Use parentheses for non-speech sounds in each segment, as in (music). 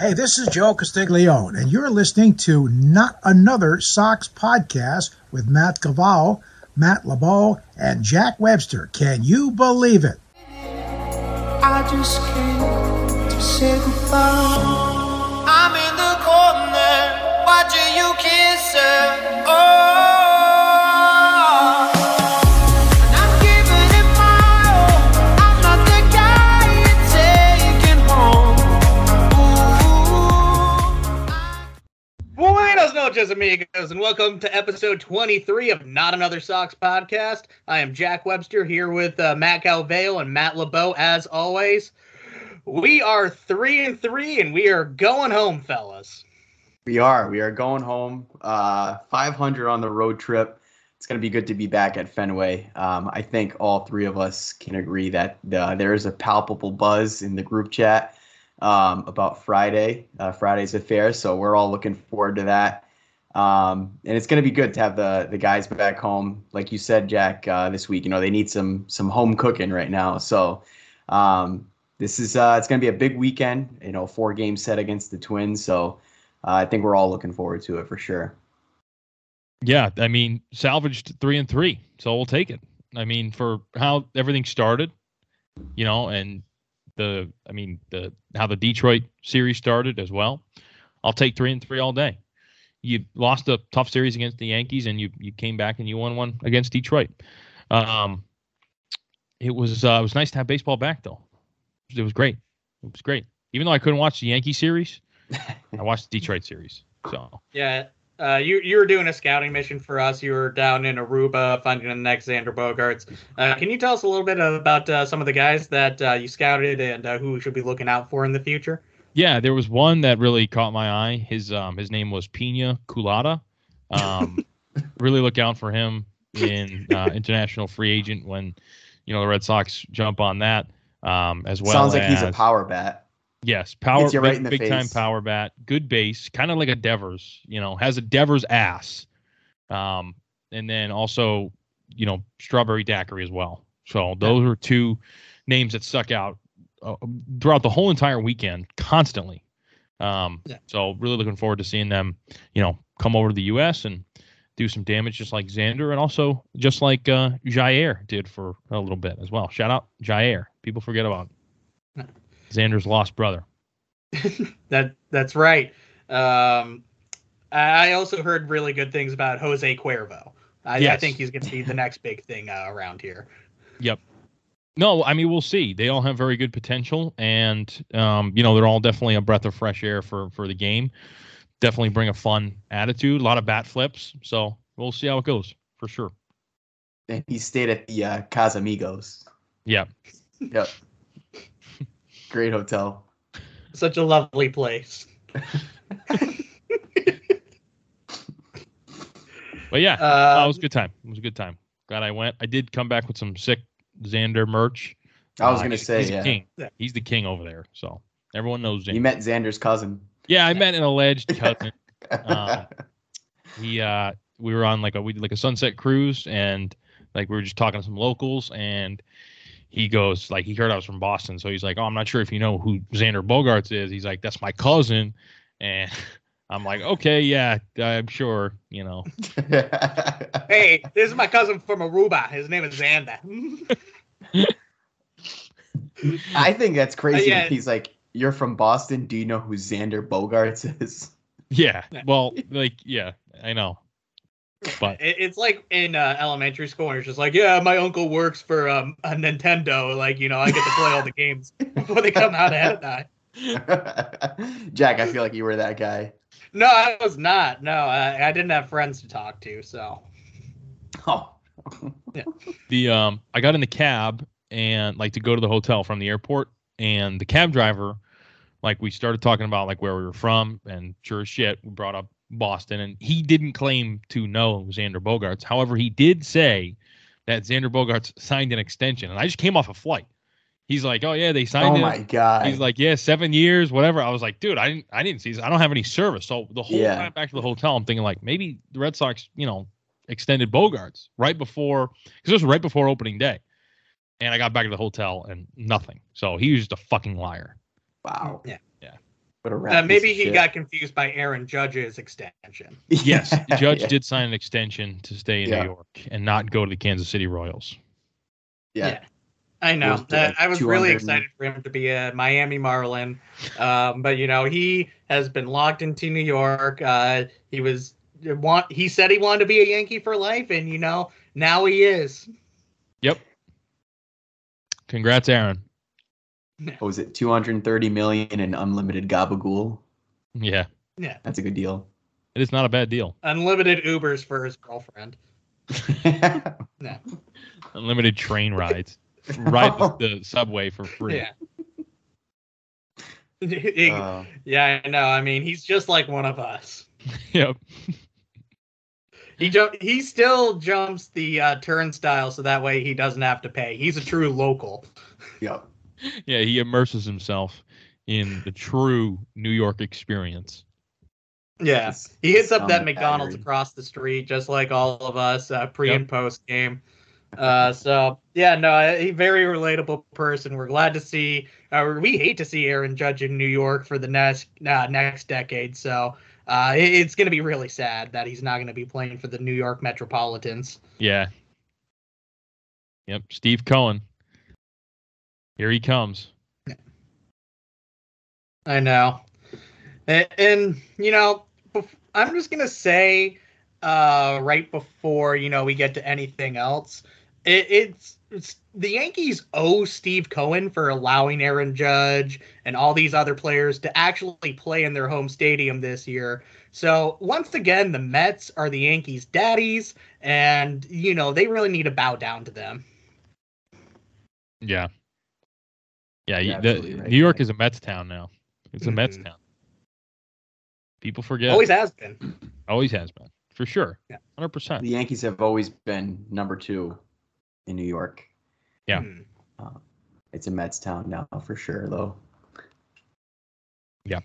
Hey, this is Joe Castiglione, and you're listening to Not Another Sox podcast with Matt Cavallo, Matt LeBeau, and Jack Webster. Can you believe it? I just came to say goodbye. I'm in the corner you kiss her. Oh. Noches, amigos, and welcome to episode 23 of Not Another Sox podcast. I am Jack Webster here with uh, Matt Cavallo and Matt LeBeau, as always. We are three and three, and we are going home, fellas. We are. We are going home. Uh, 500 on the road trip. It's going to be good to be back at Fenway. Um, I think all three of us can agree that uh, there is a palpable buzz in the group chat um, about Friday, uh, Friday's affair. So we're all looking forward to that. Um, and it's going to be good to have the the guys back home, like you said, Jack, uh, this week. You know they need some some home cooking right now. So um, this is uh, it's going to be a big weekend. You know, four game set against the Twins. So uh, I think we're all looking forward to it for sure. Yeah, I mean, salvaged three and three, so we'll take it. I mean, for how everything started, you know, and the, I mean, the how the Detroit series started as well. I'll take three and three all day. You lost a tough series against the Yankees, and you you came back and you won one against Detroit. Um, it was uh, it was nice to have baseball back though. It was great. It was great. Even though I couldn't watch the Yankee series, (laughs) I watched the Detroit series. So Yeah, uh, you you were doing a scouting mission for us. You were down in Aruba finding the next Xander Bogaerts. Uh, can you tell us a little bit about uh, some of the guys that uh, you scouted and uh, who we should be looking out for in the future? Yeah, there was one that really caught my eye. His um his name was Pina Culata. Um, (laughs) really look out for him in uh, international free agent when you know the Red Sox jump on that. Um, as well Sounds like he's a power bat. Yes, power you right big, big time power bat, good base, kind of like a Devers. You know, has a Devers ass. Um, and then also, you know, Strawberry Daiquiri as well. So those are two names that stuck out uh, throughout the whole entire weekend, constantly. Um, Yeah. so really looking forward to seeing them, you know, come over to the U.S. and do some damage, just like Xander, and also just like uh, Jair did for a little bit as well. Shout out Jair. People forget about Xander's lost brother. (laughs) That that's right. Um, I also heard really good things about Jose Cuervo. I, I think he's going to be the next big thing uh, around here. No, I mean we'll see. They all have very good potential, and um, you know they're all definitely a breath of fresh air for for the game. Definitely bring a fun attitude, a lot of bat flips. So we'll see how it goes for sure. And he stayed at the uh, Casamigos. Yeah, (laughs) Yep. Great hotel. Such a lovely place. (laughs) but yeah, oh, it Um, was a good time. It was a good time. Glad I went. I did come back with some sick Xander merch. I was Uh, gonna he's- say, he's yeah. the king. He's the king over there. So everyone knows Xander. You met Xander's cousin. yeah, I met an alleged (laughs) cousin. Um, he uh we were on like a we did like a sunset cruise and like we were just talking to some locals and he goes like he heard I was from Boston so he's like oh I'm not sure if you know who Xander Bogaerts is he's like that's my cousin and (laughs) I'm like okay yeah I'm sure you know (laughs) Hey, this is my cousin from Aruba. His name is Xander. I think that's crazy. Uh, yeah. if He's like, you're from Boston. Do you know who Xander Bogaerts is? yeah Yeah. well like yeah I know but It's like in uh, elementary school, and it's just like, yeah, my uncle works for um, a Nintendo. Like, you know, I get to play all the games (laughs) before they come out ahead of time. Jack, I feel like you were that guy. No, I was not. No, I, I didn't have friends to talk to. So, Oh. (laughs) Yeah. The um I got in the cab and like to go to the hotel from the airport and the cab driver like we started talking about like where we were from and sure as shit we brought up Boston and he didn't claim to know Xander Bogaerts. However, he did say that Xander Bogaerts signed an extension and I just came off a flight. He's like, "Oh yeah, they signed Oh it." my god. He's like, "Yeah, 7 years, whatever." I was like, "Dude, I didn't I didn't see this. I don't have any service." So the whole Yeah. time back to the hotel, I'm thinking like maybe the Red Sox, you know, extended Bogaerts right before cuz this was right before opening day. And I got back to the hotel and nothing. So he was just a fucking liar. wow. Yeah. Yeah. What a Uh, maybe he shit. got confused by Aaron Judge's extension. (laughs) Yes, judge yeah. did sign an extension to stay in Yeah. New York and not go to the Kansas City Royals. Yeah. I know. Was, uh, Uh, I was really excited for him to be a Miami Marlin, um, but you know he has been locked into New York. Uh, he was want he said he wanted to be a Yankee for life, and you know now he is. Yep. Congrats, Aaron. What was it 230 million in unlimited gabagool? Yeah, Yeah, That's a good deal. it is not a bad deal. unlimited Ubers for his girlfriend. (laughs) Unlimited train rides. Ride the, (laughs) the subway for free. Yeah. (laughs) Uh, yeah, I know. I mean, he's just like one of us. (laughs) Yep. He ju- he still jumps the uh, turnstile so that way he doesn't have to pay. He's a true local. yep. Yeah, he immerses himself in the true New York experience. Yeah. It's- He hits up that McDonald's battery. across the street, just like all of us, uh, pre Yep. and post game. Uh, so yeah, no, a very relatable person. We're glad to see. Uh, we hate to see Aaron Judge in New York for the next uh, next decade. So uh, it- it's going to be really sad that he's not going to be playing for the New York Metropolitans. Yeah. Yep. Steve Cohen. Here he comes. I know. And, and you know, I'm just going to say uh, right before, you know, we get to anything else, it, it's, it's the Yankees owe Steve Cohen for allowing Aaron Judge and all these other players to actually play in their home stadium this year. So once again, the Mets are the Yankees' daddies, and you know they really need to bow down to them. Yeah. Yeah. The- right, New York Mike. is a Mets town now. It's a Mets Mhm. town. People forget. Always has been. Always has been. For sure. Yeah. 100%. The Yankees have always been number two in New York. Yeah. Hmm. It's a Mets town now for sure, though. Yeah.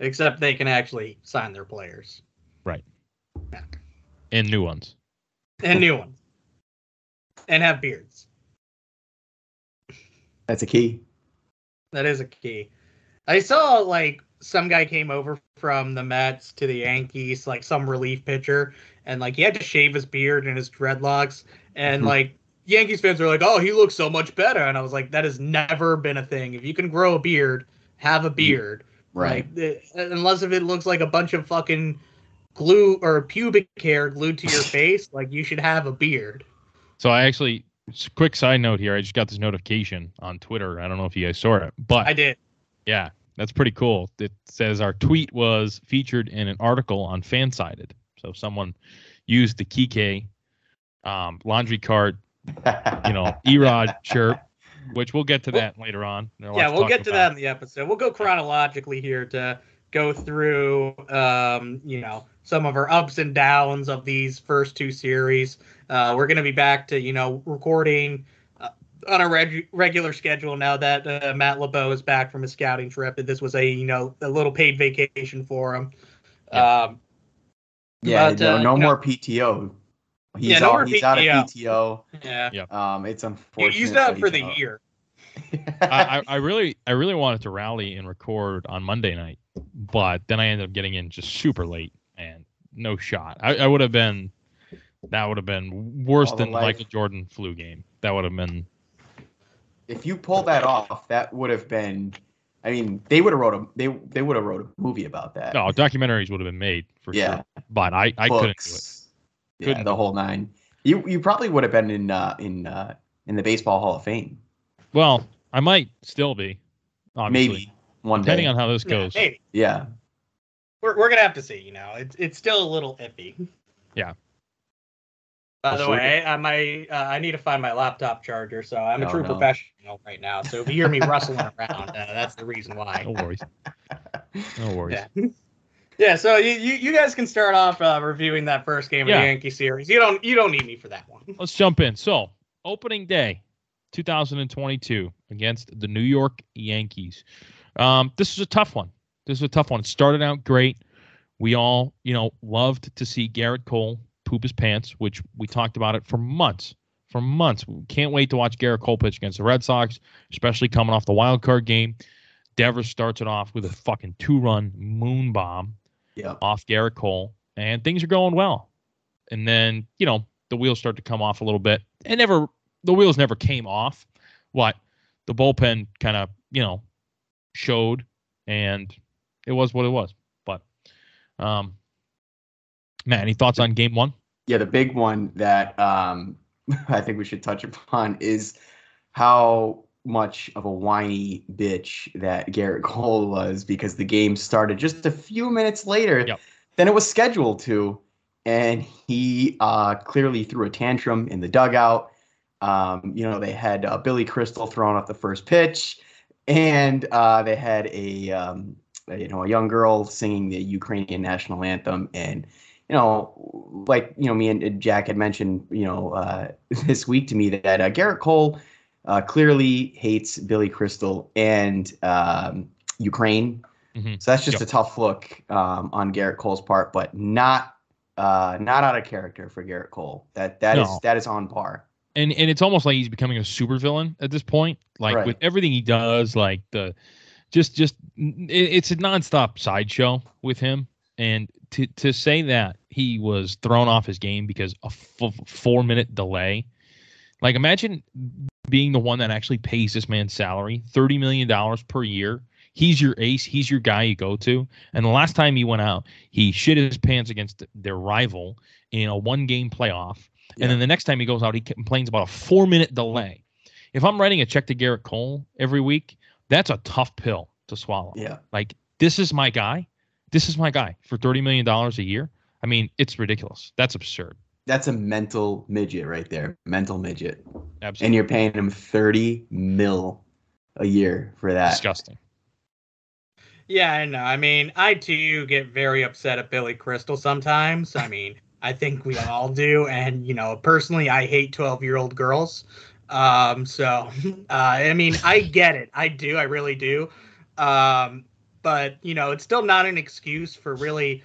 Except they can actually sign their players Right. Yeah. And new ones. and new ones, and have beards. That's a key. That is a key. I saw like some guy came over from the Mets to the Yankees, like some relief pitcher, and like he had to shave his beard and his dreadlocks, and Mhm. like Yankees fans are like, "Oh, he looks so much better," and I was like, "That has never been a thing. If you can grow a beard, have a beard, Right. Like, the- unless if it looks like a bunch of fucking glue or pubic hair glued to your (laughs) face, like you should have a beard." So I actually, quick side note here. I just got this notification on Twitter. I don't know if you guys saw it, but I did. yeah, that's pretty cool. It says our tweet was featured in an article on Fansided. So someone used the Kike um, laundry cart, (laughs) you know, A-Rod chirp, which we'll get to that later on. There's a lot yeah, we'll talk get to about. that in the episode. We'll go chronologically here to go through, um, you know, some of our ups and downs of these first two series. Uh, we're going to be back to, you know, recording on a reg- regular schedule now that uh, Matt LeBeau is back from his scouting trip. This was a, you know, a little paid vacation for him. Yeah. Um, Yeah, But, no, uh, no you know- more PTO. He's, Yeah, no all, more he's out of PTO. PTO. yeah. Um, it's He unfortunate. used that that for he's the out. year. (laughs) I, I, I really, I really wanted to rally and record on Monday night, but then I ended up getting in just super late and no shot. I, I would have been, that would have been worse All than like a Jordan flu game. That would have been, if you pull that off, that would have been. I mean, they would have wrote a they they would have wrote a movie about that. no, documentaries would have been made for yeah, sure. But I, I couldn't do it. Couldn't the whole nine. You you probably would have been in uh, in uh, in the baseball Hall of Fame. Well, I might still be, obviously, Maybe one day depending day. on how this Yeah, goes. maybe. yeah, We're, we're gonna have to see. You know, it's it's still a little iffy. Yeah. By the way, I my uh, I need to find my laptop charger, so I'm a Oh, true no. professional right now. So if you hear me rustling around, uh, that's the reason why. No worries. No worries. Yeah. Yeah, so you, you, you guys can start off uh, reviewing that first game of the Yankee series. You don't you don't need me for that one. Let's jump in. So, opening day, 2022 against the New York Yankees. Um, this is a tough one. This is a tough one. It started out great. We all, you know, loved to see Gerrit Cole poop his pants, which we talked about it for months. For months. We can't wait to watch Gerrit Cole pitch against the Red Sox, especially coming off the wild card game. Devers starts it off with a fucking two run moon bomb Yeah. off Gerrit Cole, and things are going well. And then, you know, the wheels start to come off a little bit. And never the wheels never came off. What the bullpen kind of, you know, showed and it was what it was. But um man, any thoughts on game one? Yeah, the big one that um, (laughs) I think we should touch upon is how much of a whiny bitch that Gerrit (laughs) Cole was because the game started just a few minutes later Yep. than it was scheduled to. And he uh, clearly threw a tantrum in the dugout. Um, you know, they had uh, Billy Crystal throwing off the first pitch, and uh, they had a um, you know a young girl singing the Ukrainian national anthem, and you know, like you know, me and Jack had mentioned, you know, uh, (laughs) this week to me that uh, Gerrit Cole uh, clearly hates Billy Crystal and um, Ukraine. Mhm. So that's just Yep. a tough look um, on Gerrit Cole's part, but not uh, not out of character for Gerrit Cole. That that is No. that is on par. and and it's almost like he's becoming a supervillain at this point. Like Right. with everything he does, like the just just it, it's a nonstop sideshow with him. And to to say that he was thrown off his game because a f- four minute delay, like imagine being the one that actually pays this man's salary, thirty million dollars per year. He's your ace. He's your guy you go to. And the last time he went out, he shit his pants against their rival in a one game playoff. Yeah. And then the next time he goes out, he complains about a four minute delay. If I'm writing a check to Gerrit Cole every week, that's a tough pill to swallow. Yeah. Like, this is my guy. This is my guy for $30 million a year. I mean, it's ridiculous. That's absurd. That's a mental midget right there. Mental midget. Absolutely And you're paying him 30 mil a year for that. disgusting. Yeah, I know. I mean, I too get very upset at Billy Crystal sometimes. I mean, I think we all do. And, you know, personally, I hate 12 year old girls. Um, so, (laughs) uh, I mean, I get it. I do. I really do. Um, but, you know, it's still not an excuse for really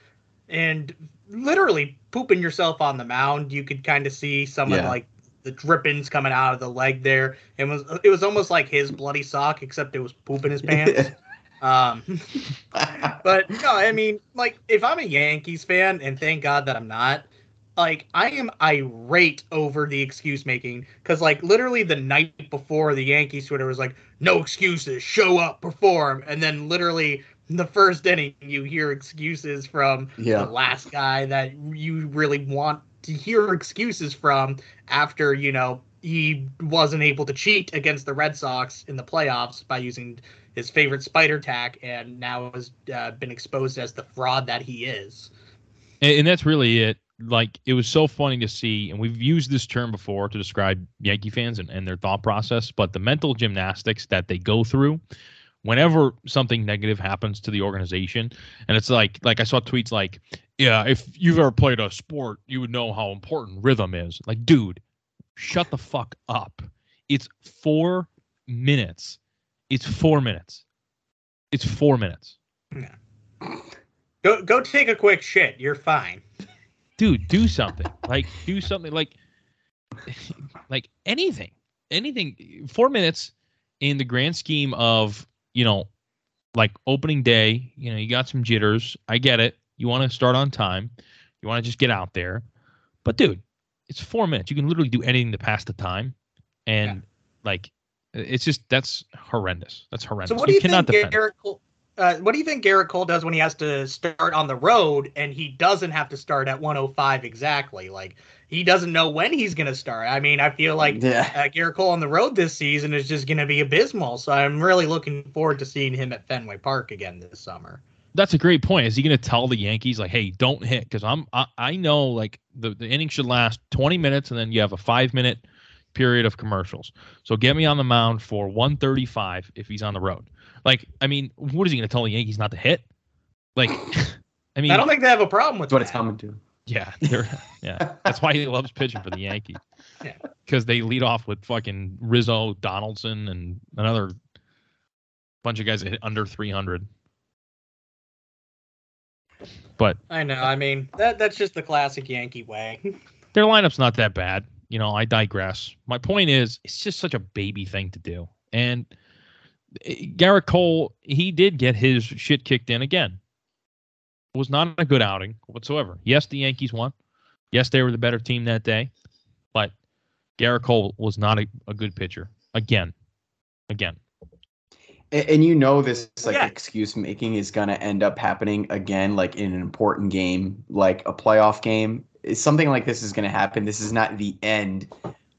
and literally pooping yourself on the mound. You could kind of see some of Yeah. like the drippings coming out of the leg there. It was it was almost like his bloody sock, except it was poop in his (laughs) pants. Um, (laughs) but no, I mean, like, if I'm a Yankees fan, and thank God that I'm not, like, I am irate over the excuse making because, like, literally the night before, the Yankees Twitter was like, "No excuses, show up, perform," and then literally the first inning, you hear excuses from Yeah. the last guy that you really want to hear excuses from after you know he wasn't able to cheat against the Red Sox in the playoffs by using his favorite spider tack and now has uh, been exposed as the fraud that he is. And, and that's really it. Like it was so funny to see, and we've used this term before to describe Yankee fans and, and their thought process, but the mental gymnastics that they go through whenever something negative happens to the organization. And it's like like I saw tweets like, Yeah, if you've ever played a sport, you would know how important rhythm is. Like, dude, shut the fuck up. It's four minutes. It's four minutes. It's four minutes. Yeah. Go go take a quick shit. You're fine. Dude do something. Like do something like (laughs) like anything anything four minutes in the grand scheme of you know like opening day you know you got some jitters. I get it. You want to start on time. You want to just get out there. But dude it's four minutes. You can literally do anything to pass the time. And Yeah. like it's just that's horrendous. That's horrendous. So what do you cannot think. Gerrit Cole? Uh, what do you think Gerrit Cole does when he has to start on the road and he doesn't have to start at 105 exactly? Like he doesn't know when he's going to start. I mean, I feel like yeah. uh, Gerrit Cole on the road this season is just going to be abysmal. So I'm really looking forward to seeing him at Fenway Park again this summer. that's a great point. Is he going to tell the Yankees like, "Hey, don't hit"? Because I'm I, I know like the the inning should last 20 minutes, and then you have a five minute period of commercials. So get me on the mound for 135 if he's on the road. Like, I mean, what is he going to tell the Yankees not to hit? Like, (laughs) I mean, I don't think they have a problem with That's what it's coming to. yeah, yeah. That's why he loves pitching for the Yankees. (laughs) Yeah. Because they lead off with fucking Rizzo, Donaldson, and another bunch of guys that hit under 300. But I know. I mean, that that's just the classic Yankee way. (laughs) their lineup's not that bad. You know, I digress. My point is, it's just such a baby thing to do. And Gerrit Cole, he did get his shit kicked in again. It was not a good outing whatsoever. Yes, the Yankees won. Yes, they were the better team that day, but Gerrit Cole was not a, a good pitcher again. Again. And, and you know this like Yeah. excuse making is gonna end up happening again, like in an important game, like a playoff game. Something like this is gonna happen. This is not the end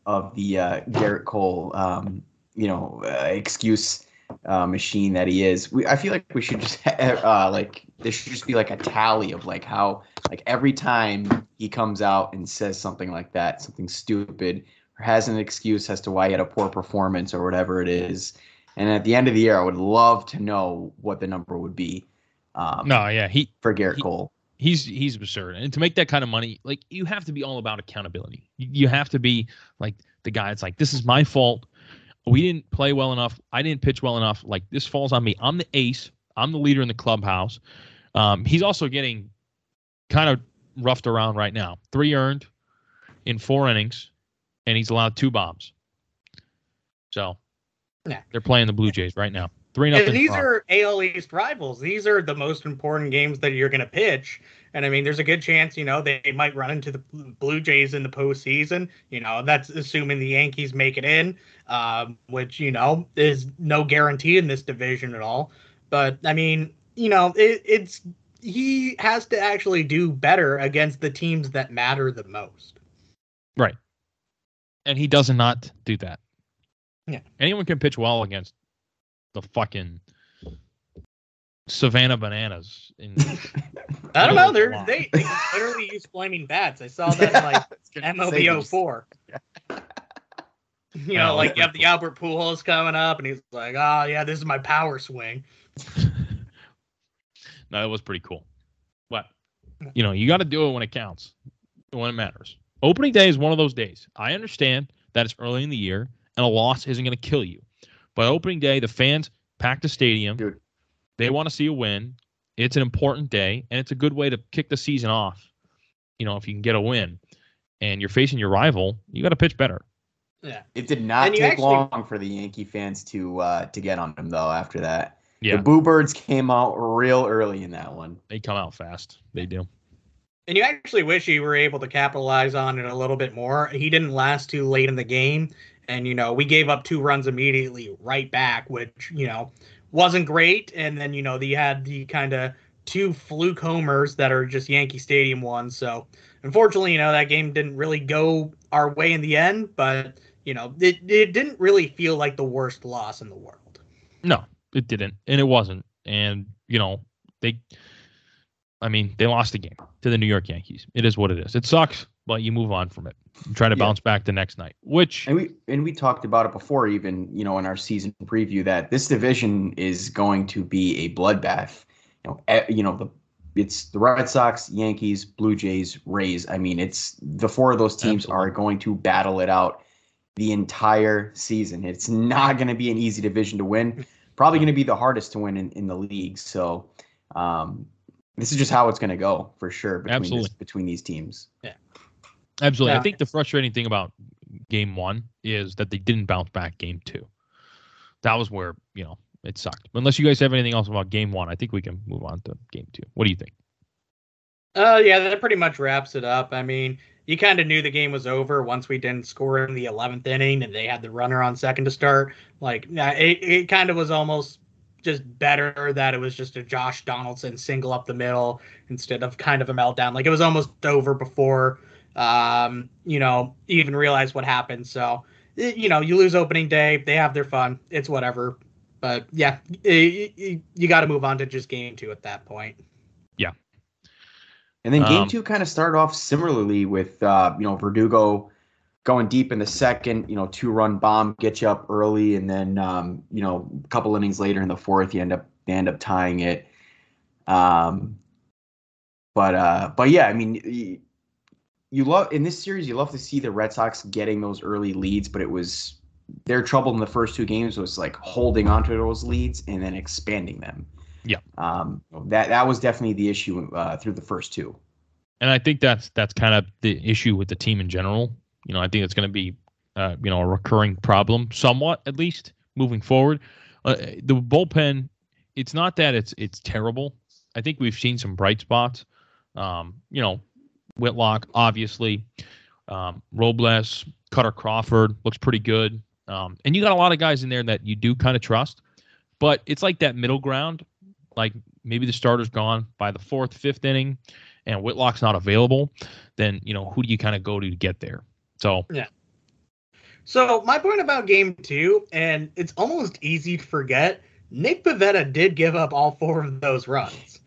of the uh, Gerrit Cole, um, you know, uh, excuse uh, machine that he is. We, I feel like we should just (laughs) uh, like there should just be like a tally of like how like every time he comes out and says something like that, something stupid, or has an excuse as to why he had a poor performance or whatever it is. And at the end of the year, I would love to know what the number would be um, No, yeah, he for Gerrit he- Cole. he's he's absurd. And to make that kind of money, like you have to be all about accountability. You, you have to be like the guy. It's like this is my fault. We didn't play well enough. I didn't pitch well enough. Like this falls on me. I'm the ace. I'm the leader in the clubhouse. Um, he's also getting kind of roughed around right now. Three earned in four innings, and he's allowed two bombs. So Yeah. they're playing the Blue Jays right now. Three And nothing. these are AL East rivals. These are the most important games that you're going to pitch. And I mean, there's a good chance, you know, they might run into the Blue Jays in the postseason. You know, that's assuming the Yankees make it in, um, which, you know, is no guarantee in this division at all. But I mean, you know, it, it's he has to actually do better against the teams that matter the most. Right. And he does not do that. Yeah. Anyone can pitch well against the fucking Savannah Bananas. In, (laughs) I don't know. They're, they, they literally use flaming bats. I saw (laughs) that in like MLB 04. You know, Oh, like you have the Albert Pujols coming up, and he's like, "Oh yeah, this is my power swing." (laughs) no, it was pretty cool. But you know, you got to do it when it counts, when it matters. Opening day is one of those days. I understand that it's early in the year and a loss isn't going to kill you, but opening day, the fans pack the stadium. Dude. They want to see a win. It's an important day, and it's a good way to kick the season off. You know, if you can get a win, and you're facing your rival, you got to pitch better. Yeah, It did not take actually- long for the Yankee fans to uh, to get on him though. After that, Yeah, the Boo Birds came out real early in that one. they come out fast. They do. and you actually wish he were able to capitalize on it a little bit more. He didn't last too late in the game, and you know we gave up two runs immediately right back, which you know wasn't great. And then you know they had the kind of two fluke homers that are just Yankee Stadium ones. So unfortunately, you know that game didn't really go our way in the end, but you know it it didn't really feel like the worst loss in the world. No, it didn't, and it wasn't. And you know, they, I mean, they lost the game to the New York Yankees. It is what it is. It sucks, but you move on from it. Try to Yeah. bounce back the next night. Which, And we and we talked about it before, even you know, in our season preview, that this division is going to be a bloodbath. You know, you know the it's the Red Sox, Yankees, Blue Jays, Rays. I mean, it's the four of those teams are going to battle it out the entire season. It's not going to be an easy division to win. Probably going to be the hardest to win in, in the league. So, um, this is just how it's going to go for sure between this, Absolutely. between these teams. Absolutely, Yeah. I think the frustrating thing about game one is that they didn't bounce back game two. That was where you know it sucked. Unless you guys have anything else about game one, I think we can move on to game two. What do you think? Uh, yeah, that pretty much wraps it up. I mean, you kind of knew the game was over once we didn't score in the 11th inning and they had the runner on second to start. Like, it, it kind of was almost just better that it was just a Josh Donaldson single up the middle instead of kind of a meltdown. Like, it was almost over before, um, you know, you even realize what happened. So, you know, you lose opening day, they have their fun. It's whatever. But yeah, it, it- you got to move on to just game two at that point. Yeah. And then game Um, two kind of started off similarly with uh, you know Verdugo going deep in the second, you know, two run bomb, get you up early, and then um, you know a couple innings later in the fourth, you end up they end up tying it. Um, but uh, but yeah, I mean, y- you love in this series, you love to see the Red Sox getting those early leads, but it was their trouble in the first two games was like holding onto those leads and then expanding them. Yeah. Um, that that was definitely the issue uh, through the first two. and I think that's that's kind of the issue with the team in general. You know, I think it's going to be, uh, you know, a recurring problem, somewhat at least moving forward, uh, the bullpen. It's not that it's it's terrible. I think we've seen some bright spots. Um, you know, Whitlock obviously, um, Robles, Kutter Crawford looks pretty good, um, and you got a lot of guys in there that you do kind of trust. But it's like that middle ground. Like maybe the starter's gone by the fourth, fifth inning, and Whitlock's not available. Then you know who do you kind of go to to get there? So yeah. So my point about game two, and it's almost easy to forget, Nick Pivetta did give up all four of those runs.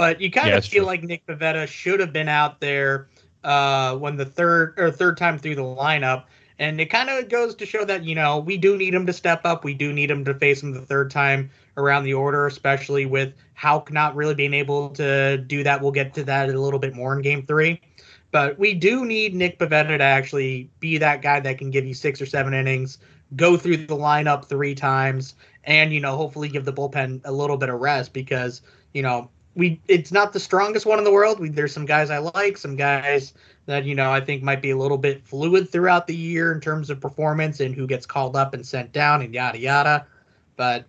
But you kind Yeah, of feel true. like Nick Pivetta should have been out there uh, when the third or third time through the lineup. And it kind of goes to show that, you know, we do need him to step up. We do need him to face him the third time around the order, especially with Houck not really being able to do that. We'll get to that a little bit more in game three. But we do need Nick Pivetta to actually be that guy that can give you six or seven innings, go through the lineup three times, and you know hopefully give the bullpen a little bit of rest because you know we it's not the strongest one in the world. We, there's some guys I like, some guys that you know I think might be a little bit fluid throughout the year in terms of performance and who gets called up and sent down and yada yada. But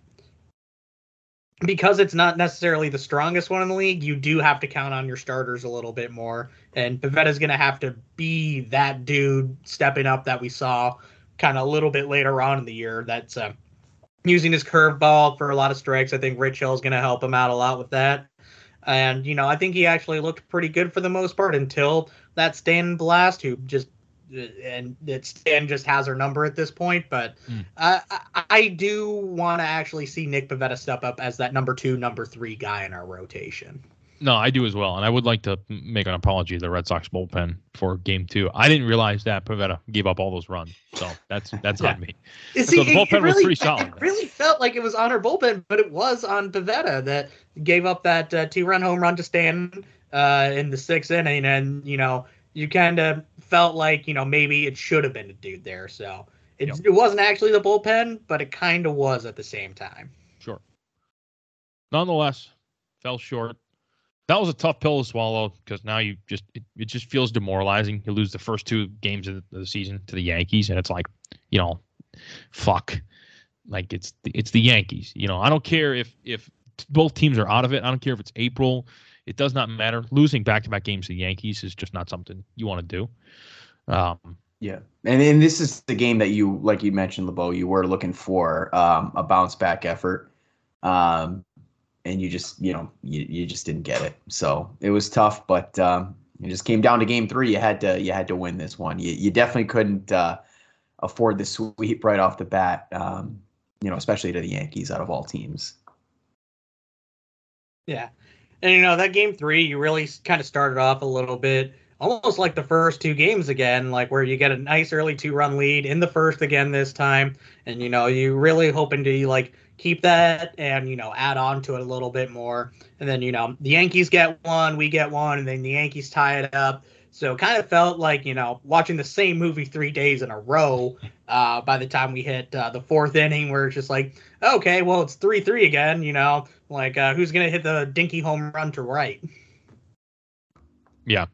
because it's not necessarily the strongest one in the league, you do have to count on your starters a little bit more. And Pivetta's going to have to be that dude stepping up that we saw kind of a little bit later on in the year. That's uh, using his curveball for a lot of strikes. I think Rich Hill is going to help him out a lot with that. And, you know, I think he actually looked pretty good for the most part until that Stan Blast, who just and that Stan just has her number at this point. But Mm. I, I, I do want to actually see Nick Pivetta step up as that number two, number three guy in our rotation. No, I do as well, and I would like to make an apology to the Red Sox bullpen for Game Two. I didn't realize that Pivetta gave up all those runs, so that's (laughs) that's Yeah. on me. You So the bullpen was really, pretty (laughs) solid. It really felt like it was on our bullpen, but it was on Pivetta that gave up that uh, two-run home run to Stan uh, in the sixth inning, and you know you kind of felt like you know maybe it should have been a dude there. So it, Yep. it wasn't actually the bullpen, but it kind of was at the same time. Sure. Nonetheless, fell short. That was a tough pill to swallow because now you just it, it just feels demoralizing. You lose the first two games of the, the season to the Yankees, and it's like, you know, fuck, like it's the, it's the Yankees. You know, I don't care if if both teams are out of it. I don't care if it's April. It does not matter. Losing back to back games to the Yankees is just not something you want to do. Um, Yeah, and and this is the game that you, like you mentioned, LeBeau, you were looking for um, a bounce back effort, um, and you just, you know, you, you just didn't get it. So it was tough, but um, it just came down to game three. You had to you had to win this one. You you definitely couldn't uh, afford the sweep right off the bat. Um, you know, especially to the Yankees out of all teams. Yeah. And you know, that game three, you really kind of started off a little bit almost like the first two games again, like where you get a nice early two run lead in the first again this time. And you know, you really hoping to like keep that and you know, add on to it a little bit more. And then, you know, the Yankees get one, we get one, and then the Yankees tie it up. So it kind of felt like, you know, watching the same movie three days in a row uh, by the time we hit uh, the fourth inning, where it's just like, okay, well, it's 3 3 again, you know, like uh, who's to hit the dinky home run to right? Yeah.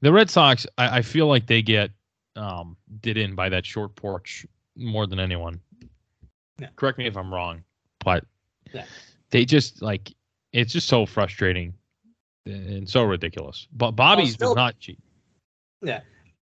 The Red Sox, I, I feel like they get um, did in by that short porch more than anyone. Yeah. Correct me if I'm wrong, but Yeah. they just like it's just so frustrating and so ridiculous. But Bobby's still- was not cheap. Yeah,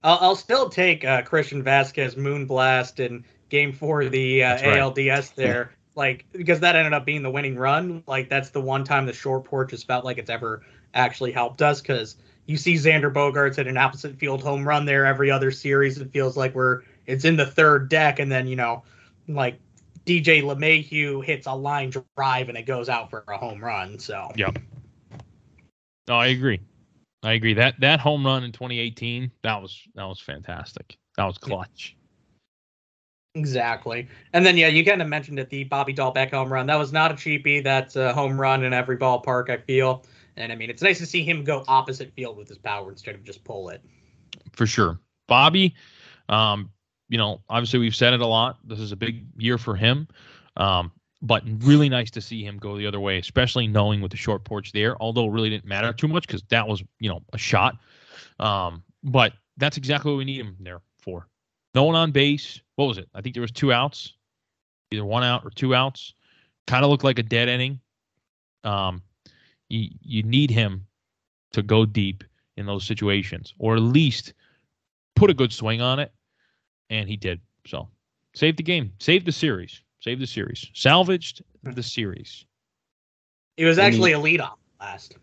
I'll, I'll still take uh, Christian Vazquez Moonblast in game four of the uh, right. ALDS there. Like, because that ended up being the winning run. Like, that's the one time the short porch has felt like it's ever actually helped us because you see Xander Bogaerts at an opposite field home run there every other series. It feels like we're it's in the third deck, and then you know, like DJ LeMahieu hits a line drive and it goes out for a home run. So Yeah. No, I agree. I agree. That that home run in 2018, that was that was fantastic. That was clutch. Exactly. And then, yeah, you kind of mentioned it, the Bobby Dalbec home run. That was not a cheapie. That's a home run in every ballpark, I feel. And I mean, it's nice to see him go opposite field with his power instead of just pull it. for sure. Bobby, um, you know, obviously we've said it a lot. This is a big year for him. Um, but really nice to see him go the other way, especially knowing with the short porch there, although it really didn't matter too much because that was, you know, a shot. Um, but that's exactly what we need him there for. No one on base. What was it? I think there was two outs. either one out or two outs. Kind of looked like a dead inning. Um, you you need him to go deep in those situations, or at least put a good swing on it, and he did. So saved the game, saved the series, saved the series, salvaged the series. It was actually a leadoff last.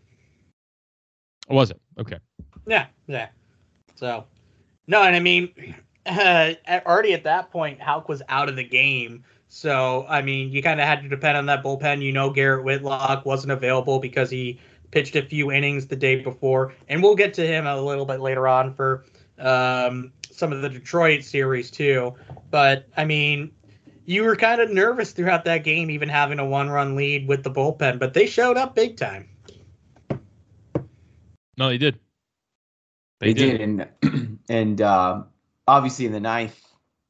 Was it okay? Yeah, yeah. So, no, and I mean, (clears throat) uh, already at that point, Houck was out of the game. So, I mean, you kind of had to depend on that bullpen. You know, Garrett Whitlock wasn't available because he pitched a few innings the day before, and we'll get to him a little bit later on for um, some of the Detroit series too. But I mean, you were kind of nervous throughout that game, even having a one-run lead with the bullpen, but they showed up big time. No, they did. They, did. and (clears throat) and uh, obviously in the ninth,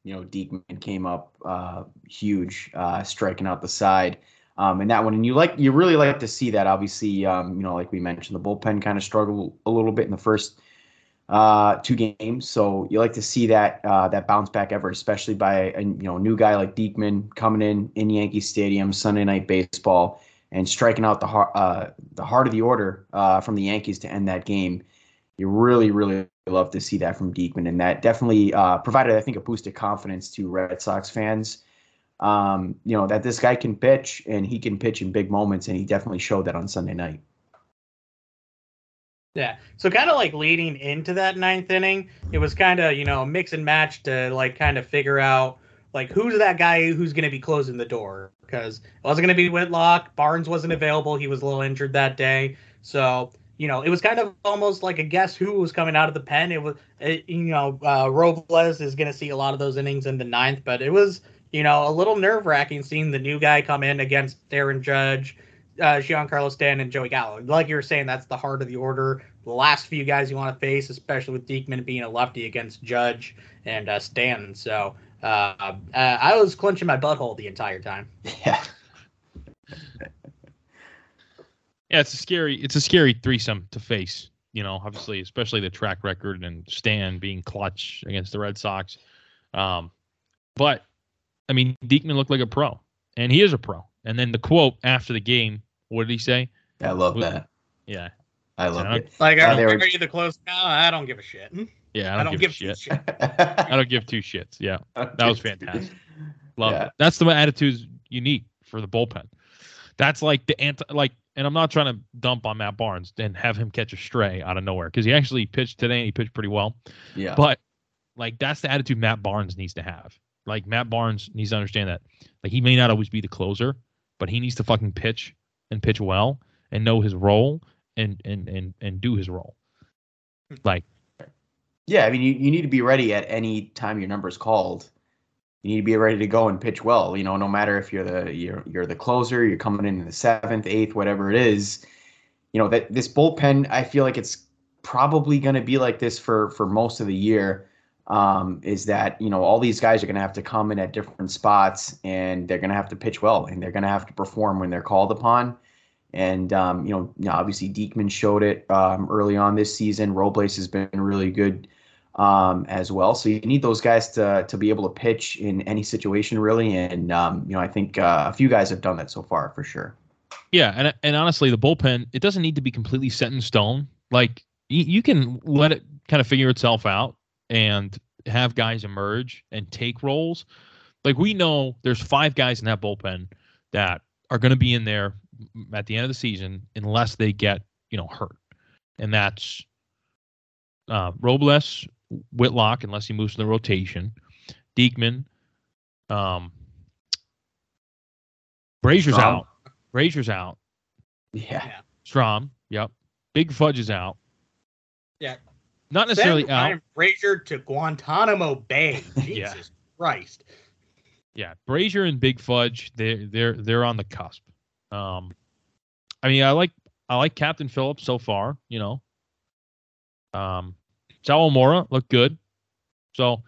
you know, Diekman came up uh, huge, uh, striking out the side. Um, and that one, and you like, you really like to see that. Obviously, um, you know, like we mentioned, the bullpen kind of struggled a little bit in the first uh, two games. So you like to see that uh, that bounce back ever, especially by a you know new guy like Diekman coming in in Yankee Stadium Sunday Night Baseball and striking out the heart uh, the heart of the order uh, from the Yankees to end that game. You really, really love to see that from Diekman, and that definitely uh, provided, I think, a boost of confidence to Red Sox fans. Um, you know that this guy can pitch, and he can pitch in big moments, and he definitely showed that on Sunday night. Yeah. So kind of like leading into that ninth inning, it was kind of, you know, mix and match to like kind of figure out like who's that guy who's going to be closing the door because it wasn't going to be Whitlock. Barnes wasn't available. He was a little injured that day. So, you know, it was kind of almost like a guess who was coming out of the pen. It was, it, you know, uh, Robles is going to see a lot of those innings in the ninth, but it was, you know, a little nerve wracking seeing the new guy come in against Aaron Judge uh, Giancarlo Stanton and Joey Gallo. Like you were saying, that's the heart of the order. The last few guys you want to face, especially with Diekman being a lefty against Judge and uh, Stanton. So uh, uh, I was clenching my butthole the entire time. (laughs) Yeah, Yeah, it's a scary it's a scary threesome to face. You know, obviously, especially the track record and Stan being clutch against the Red Sox. Um, but I mean, Diekman looked like a pro, and he is a pro. And then the quote after the game, what did he say? I love Well, that. Yeah, I love Yeah, it. Like, Uh, are, they were- are you the close? No, I don't give a shit. yeah. I I don't, don't, give, give, a a shit. shit. (laughs) I don't give two shits. Yeah, that was fantastic. love Yeah. it. That's the attitude unique for the bullpen. That's like the anti like, and I'm not trying to dump on Matt Barnes and have him catch a stray out of nowhere because he actually pitched today and he pitched pretty well. Yeah, But like that's the attitude Matt Barnes needs to have. Like Matt Barnes needs to understand that. Like he may not always be the closer, but he needs to fucking pitch and pitch well and know his role and and and and do his role. Hmm. Like yeah. I mean, you, you need to be ready at any time your number is called. You need to be ready to go and pitch well. You know, no matter if you're the you're you're the closer, you're coming in in the seventh, eighth, whatever it is. You know that this bullpen, I feel like it's probably going to be like this for for most of the year. Um, is that you know all these guys are going to have to come in at different spots and they're going to have to pitch well and they're going to have to perform when they're called upon. And um, you know, obviously Diekman showed it um, early on this season. Robles has been really good um, as well. So you need those guys to to be able to pitch in any situation, really. And um, you know, I think uh, a few guys have done that so far for sure. Yeah, and and honestly, the bullpen it doesn't need to be completely set in stone. Like you can let it kind of figure itself out and have guys emerge and take roles. Like we know there's five guys in that bullpen that are going to be in there at the end of the season unless they get you know hurt, and that's uh, Robles, Whitlock, unless he moves to the rotation, Diekman, um, Brasier's Strahm. out. Brasier's out. Yeah, Strahm, yep. Big Fudge is out. Yeah. Not necessarily Send out. Ryan Frazier to Guantanamo Bay. (laughs) Yeah. Jesus Christ. Yeah, Brasier and Big Fudge, they're they're they're on the cusp. Um, I mean, I like I like Captain Phillips so far. You know, um, Sawamura looked good, so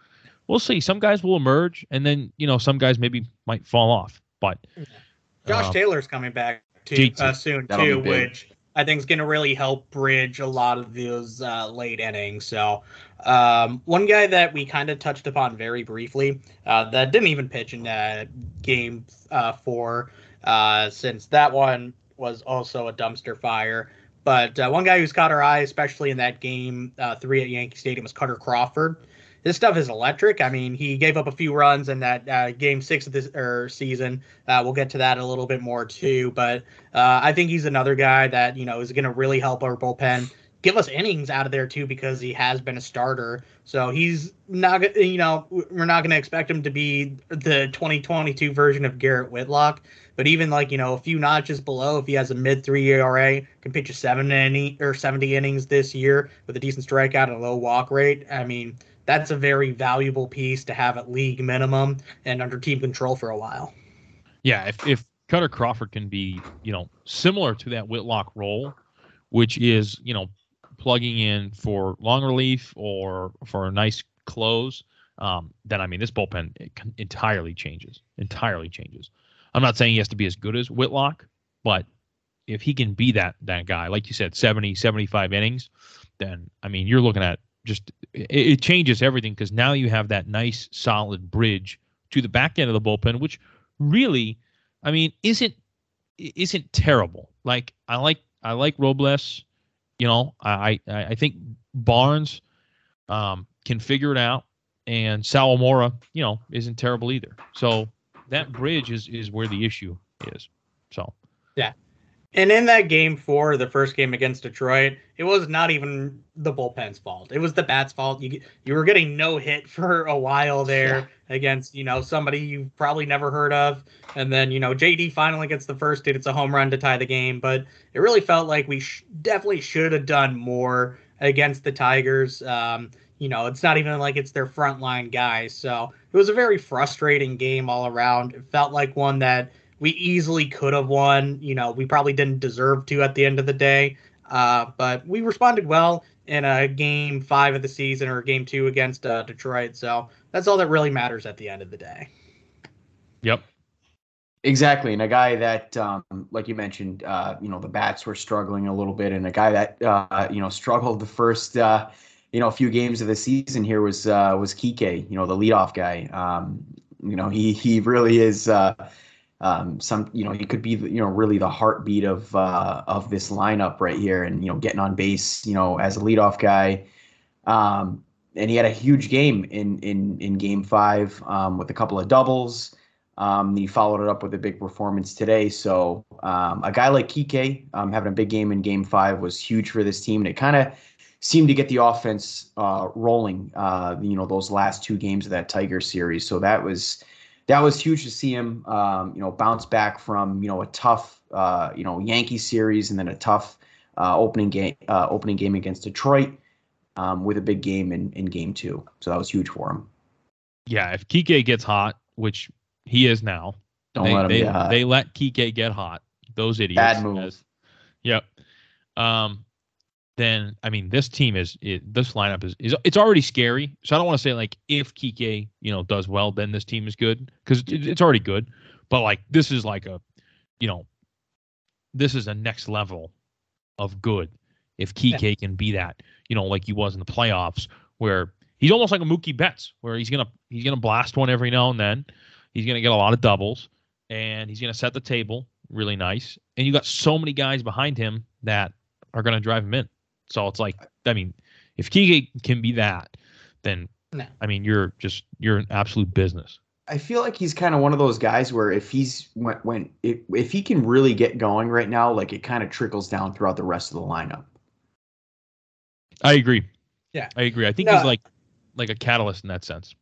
we'll see. Some guys will emerge, and then you know some guys maybe might fall off. But Josh um, Taylor's coming back too uh, soon That'll too, which I think is going to really help bridge a lot of those uh, late innings. So, um, one guy that we kind of touched upon very briefly uh, that didn't even pitch in uh, game uh, four, uh, since that one was also a dumpster fire. But uh, one guy who's caught our eye, especially in that game three at Yankee Stadium, was Kutter Crawford his stuff is electric. I mean, he gave up a few runs in that uh, game six of this er, season. Uh, we'll get to that a little bit more too. But uh, I think he's another guy that you know is going to really help our bullpen. Give us innings out of there too because he has been a starter. So he's not, you know, we're not going to expect him to be the 2022 version of Garrett Whitlock. But even like you know a few notches below, if he has a mid three ERA, can pitch a seven inning or 70 innings this year with a decent strikeout and a low walk rate. I mean, that's a very valuable piece to have at league minimum and under team control for a while. Yeah, if if Kutter Crawford can be, you know, similar to that Whitlock role, which is, you know, plugging in for long relief or for a nice close, um, then I mean this bullpen entirely changes. Entirely changes. I'm not saying he has to be as good as Whitlock, but if he can be that that guy, like you said, 70, 75 innings, then I mean you're looking at just it, it changes everything because now you have that nice solid bridge to the back end of the bullpen, which really, I mean, isn't isn't terrible. Like I like I like Robles. You know, I I, I think Barnes um, can figure it out, and Sawamura, you know, isn't terrible either. So that bridge is is where the issue is. So yeah, and in that game four, the first game against Detroit, it was not even the bullpen's fault. It was the bat's fault. You you were getting no hit (laughs) for a while there yeah. against you know somebody you've probably never heard of, and then you know JD finally gets the first hit. It's a home run to tie the game, but it really felt like we sh- definitely should have done more against the Tigers. Um, you know, it's not even like it's their frontline guys. So it was a very frustrating game all around. It felt like one that we easily could have won. You know, we probably didn't deserve to at the end of the day, uh, but we responded well in a game five of the season or game two against uh, Detroit. So that's all that really matters at the end of the day. Yep. Exactly, and a guy that, um, like you mentioned, uh, you know, the bats were struggling a little bit, and a guy that, uh, you know, (laughs) struggled the first, uh, you know, a few games of the season here was uh, was Kike, you know, the leadoff guy. Um, you know, he he really is uh, um, some you know he could be you know really the heartbeat of uh, of this lineup right here, and you know getting on base you know as a leadoff guy. Um, and he had a huge game in in in Game Five um, with a couple of doubles. Um, he followed it up with a big performance today. So um, a guy like Kike um, having a big game in Game Five was huge for this team, and it kind of seemed to get the offense uh, rolling. Uh, you know those last two games of that Tiger series. So that was that was huge to see him, um, you know, bounce back from you know a tough, uh, you know, Yankee series and then a tough uh, opening game, uh, opening game against Detroit, um, with a big game in in game two. So that was huge for him. Yeah, if Kike gets hot, which he is now, don't they, let him they, get hot. They let Kike get hot. Those idiots. Bad move. As, yep. Um, then I mean this team is it, this lineup is, is it's already scary. So I don't want to say like if Kike you know does well, then this team is good because it, it's already good. But like this is like a, you know, this is a next level of good. If Kike yeah. can be that, you know, like he was in the playoffs, where he's almost like a Mookie Betts, where he's gonna he's gonna blast one every now and then. He's gonna get a lot of doubles, and he's gonna set the table really nice. And you got so many guys behind him that are gonna drive him in. So it's like, I mean, if Kike can be that, then no. I mean, you're just you're an absolute business. I feel like he's kind of one of those guys where if he's when, when if, if he can really get going right now, like it kind of trickles down throughout the rest of the lineup. I agree. Yeah, I agree. I think no. he's like like a catalyst in that sense.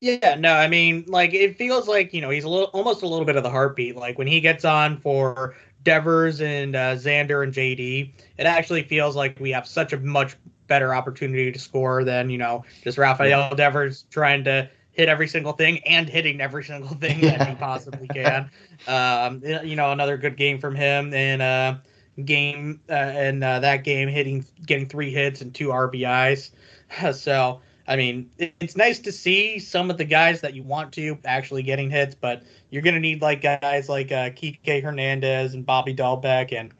Yeah, no, I mean, like it feels like you know he's a little, almost a little bit of the heartbeat. Like when he gets on for Devers and uh, Xander and JD, it actually feels like we have such a much better opportunity to score than you know just Rafael Devers trying to hit every single thing and hitting every single thing yeah. that he possibly (laughs) can. um, you know, another good game from him and uh, game uh, and uh, that game hitting getting three hits and two RBIs. (laughs) so I mean, it's nice to see some of the guys that you want to actually getting hits, but you're going to need like guys like uh, Kike Hernandez and Bobby Dalbec and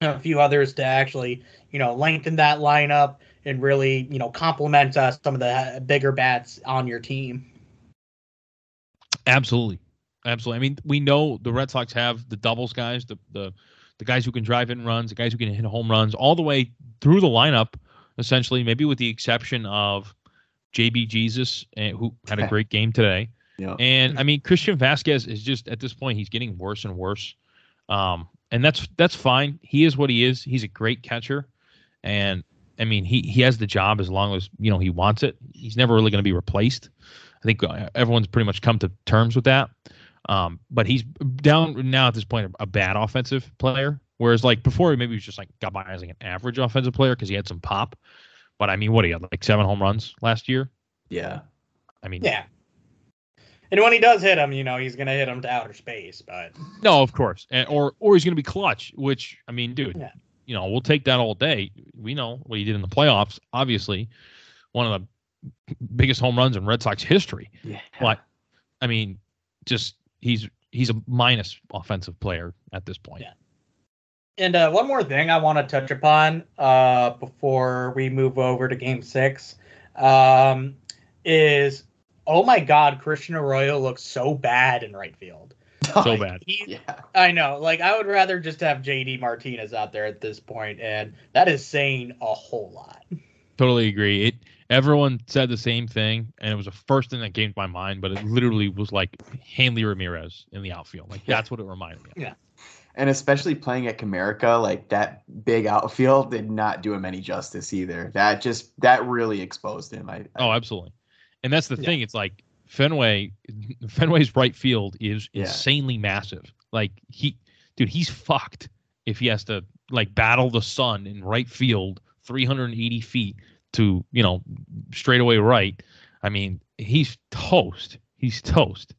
a few others to actually, you know, lengthen that lineup and really, you know, complement uh, some of the bigger bats on your team. Absolutely, absolutely. I mean, we know the Red Sox have the doubles guys, the the the guys who can drive in runs, the guys who can hit home runs, all the way through the lineup. Essentially, maybe with the exception of JB Jesus, eh, who had a (laughs) great game today. Yeah. And I mean, Christian Vazquez is just at this point he's getting worse and worse. Um, and that's that's fine. He is what he is. He's a great catcher, and I mean he he has the job as long as you know he wants it. He's never really going to be replaced. I think uh, everyone's pretty much come to terms with that. Um, but he's down now at this point a bad offensive player, whereas like before maybe he was just like got by as like an average offensive player because he had some pop. But I mean, what he had like seven home runs last year. Yeah. I mean, Yeah. And when he does hit him, you know, he's going to hit him to outer space. But No, of course, and, or or he's going to be clutch. Which I mean, dude, Yeah. you know, we'll take that all day. We know what he did in the playoffs. Obviously, one of the biggest home runs in Red Sox history. Yeah. But I mean, just he's he's a minus offensive player at this point. Yeah. And uh, one more thing I want to touch upon uh, before we move over to Game Six um, is, oh my God, Christian Arroyo looks so bad in right field. So (laughs) bad. He, Yeah. I know, like I would rather just have JD Martinez out there at this point, and that is saying a whole lot. Totally agree. It everyone said the same thing, and it was the first thing that came to my mind. But it literally was like Hanley Ramirez in the outfield. Like that's what it reminded me. of. And especially playing at Comerica, like that big outfield did not do him any justice either. That just that really exposed him. I, I Oh, absolutely. And that's the Yeah. thing. It's like Fenway, Fenway's right field is Yeah. insanely massive. Like he, dude, he's fucked if he has to like battle the sun in right field, 380 feet to you know straightaway right. I mean, he's toast. He's toast.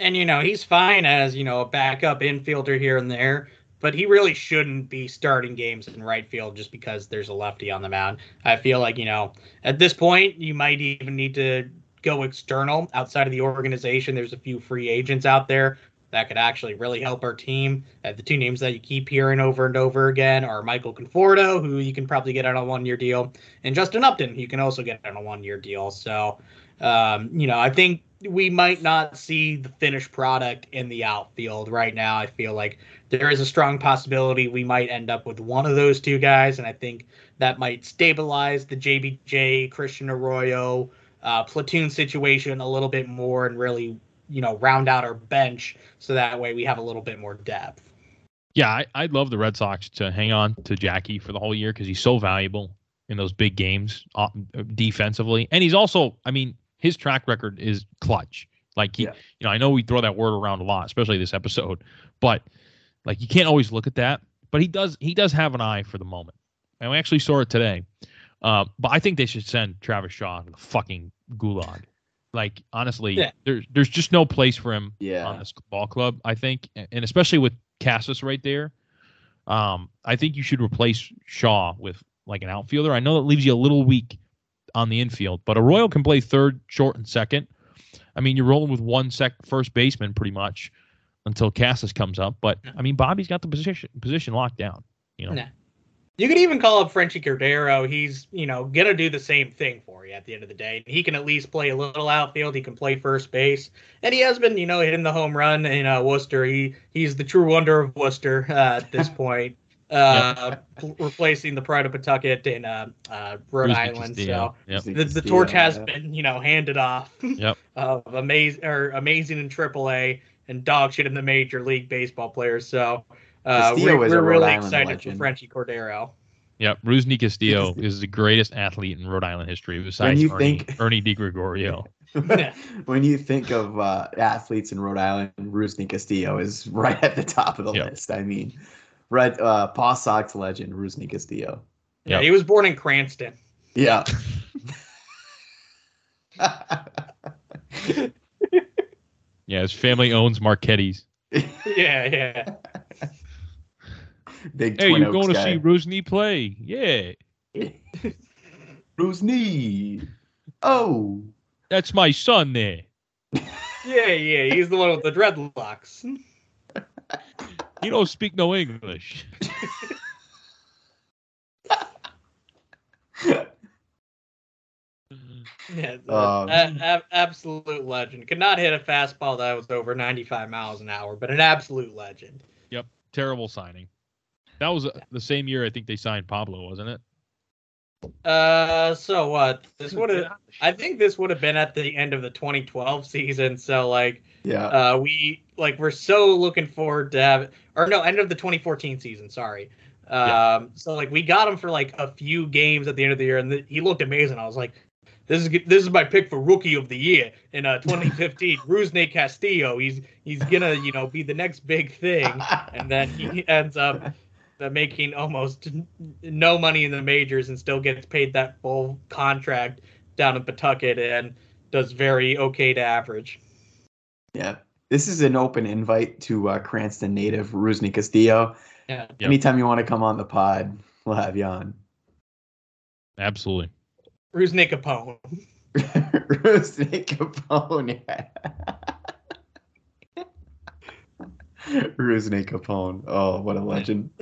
And you know, he's fine as, you know, a backup infielder here and there, but he really shouldn't be starting games in right field just because there's a lefty on the mound. I feel like, you know, at this point you might even need to go external outside of the organization. There's a few free agents out there that could actually really help our team. Uh, the two names that you keep hearing over and over again are Michael Conforto, who you can probably get on a one year deal, and Justin Upton, you can also get on a one year deal. So, um, you know, I think we might not see the finished product in the outfield right now. I feel like there is a strong possibility we might end up with one of those two guys, and I think that might stabilize the JBJ Christian Arroyo uh, platoon situation a little bit more and really, you know, round out our bench so that way we have a little bit more depth. Yeah, I, I'd love the Red Sox to hang on to Jackie for the whole year because he's so valuable in those big games uh, defensively, and he's also, I mean, his track record is clutch. Like he, Yeah. you know, I know we throw that word around a lot, especially this episode, but like you can't always look at that. But he does, he does have an eye for the moment, and we actually saw it today. Uh, but I think they should send Travis Shaw to the fucking gulag. Like honestly, Yeah. there's there's just no place for him Yeah. on this ball club. I think, and especially with Casas right there, um, I think you should replace Shaw with like an outfielder. I know that leaves you a little weak on the infield, but Arroyo can play third, short, and second. I mean, you're rolling with one sec first baseman pretty much until Casas comes up. But I mean, Bobby's got the position position locked down. You know, Yeah. You could even call up Franchy Cordero. He's, you know, gonna do the same thing for you at the end of the day. He can at least play a little outfield. He can play first base, and he has been, you know, hitting the home run in uh, Worcester. He he's the true wonder of Worcester uh, at this (laughs) point, uh, pl- replacing the Pride of Pawtucket in uh, uh, Rhode Rusney Island. Castillo. So Yep. the, the torch has been, you know, handed off. (laughs) Yep. of amazing or amazing in AAA and dog shit in the Major League Baseball players. So. Uh, we're we're really Island excited legend. for Franchy Cordero. Yep. Rusney Castillo (laughs) is the greatest athlete in Rhode Island history besides you Ernie, think- Ernie DiGregorio. Yeah. (laughs) when you think of uh, athletes in Rhode Island, Rusney Castillo is right at the top of the Yeah. list. I mean, Red uh, Paw Sox legend Rusney Castillo. Yeah, Yep. he was born in Cranston. Yeah. (laughs) Yeah, his family owns Marquette's. Yeah, yeah. Big Hey, Twin you're Oaks going to see Rusney play? Yeah, (laughs) Rusney. Oh. that's my son there. (laughs) Yeah, yeah. He's the one with the dreadlocks. You don't speak no English. Yeah, Um, a- a- absolute legend. Could not hit a fastball that was over 95 miles an hour, but an absolute legend. Yep, terrible signing. That was uh, the same year I think they signed Pablo, wasn't it? Uh, so what? This would have. I think this would have been at the end of the 2012 season. So like, Yeah. uh, we like we're so looking forward to have, or no, end of the 2014 season. Sorry. Um, Yeah. so like we got him for like a few games at the end of the year, and he looked amazing. I was like, this is this is my pick for rookie of the year in uh 2015. (laughs) Rusney Castillo. He's he's gonna you know be the next big thing, and then he (laughs) ends up making almost no money in the majors and still gets paid that full contract down in Pawtucket and does very okay to average. yeah. This is an open invite to uh, Cranston native Rusney Castillo. Yeah. Yep. Anytime you want to come on the pod, we'll have you on. Absolutely. Rusney Capone. (laughs) Rusney Capone. (laughs) Rusney Capone. Oh, what a legend. (laughs)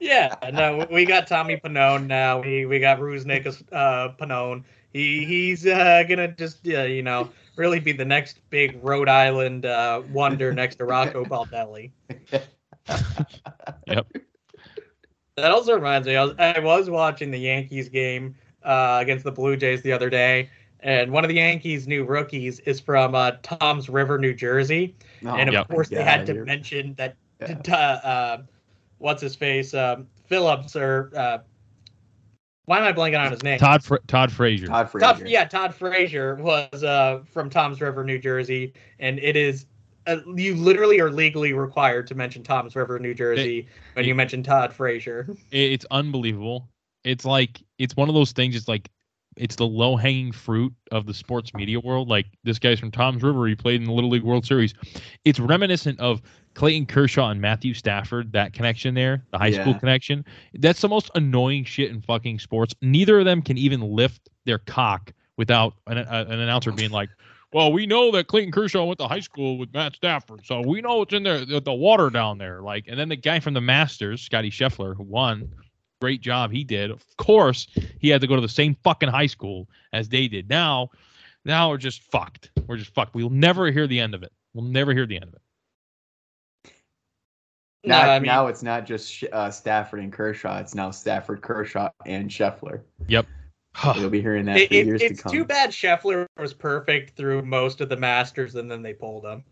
Yeah, no, we got Tommy Panone now. We we got Rusnick uh, Panone. He he's uh, gonna just uh, you know really be the next big Rhode Island uh, wonder next to Rocco (laughs) Baldelli. Yep. That also reminds me, I was, I was watching the Yankees game uh, against the Blue Jays the other day, and one of the Yankees' new rookies is from uh, Toms River, New Jersey, Oh, and of Yep. course they God, had to you're- mention that Yeah. t- (laughs) uh, what's his face um, Phillips or uh, why am I blanking on his name? Todd Fra- Todd Frazier. Todd Frazier. Todd, yeah, Todd Frazier was uh, from Toms River, New Jersey, and it is uh, you literally are legally required to mention Toms River, New Jersey when it- you mention Todd Frazier. (laughs) It- it's unbelievable. It's like it's one of those things. It's like it's the low hanging fruit of the sports media world. Like this guy's from Toms River. He played in the Little League World Series. It's reminiscent of Clayton Kershaw and Matthew Stafford. That connection there, the high school connection. That's the most annoying shit in fucking sports. Neither of them can even lift their cock without an, a, an announcer being like. Well, we know that Clayton Kershaw went to high school with Matt Stafford, so we know it's in there, the, the water down there. Like, and then the guy from the Masters, Scottie Scheffler, who won, great job he did. Of course, he had to go to the same fucking high school as they did. Now, now we're just fucked. We're just fucked. We'll never hear the end of it. We'll never hear the end of it. No, Now, I mean, now it's not just uh, Stafford and Kershaw. It's now Stafford, Kershaw, and Scheffler. Yep. (sighs) You'll be hearing that it, for it- years it's to come. too bad Scheffler was perfect through most of the Masters, and then they pulled him.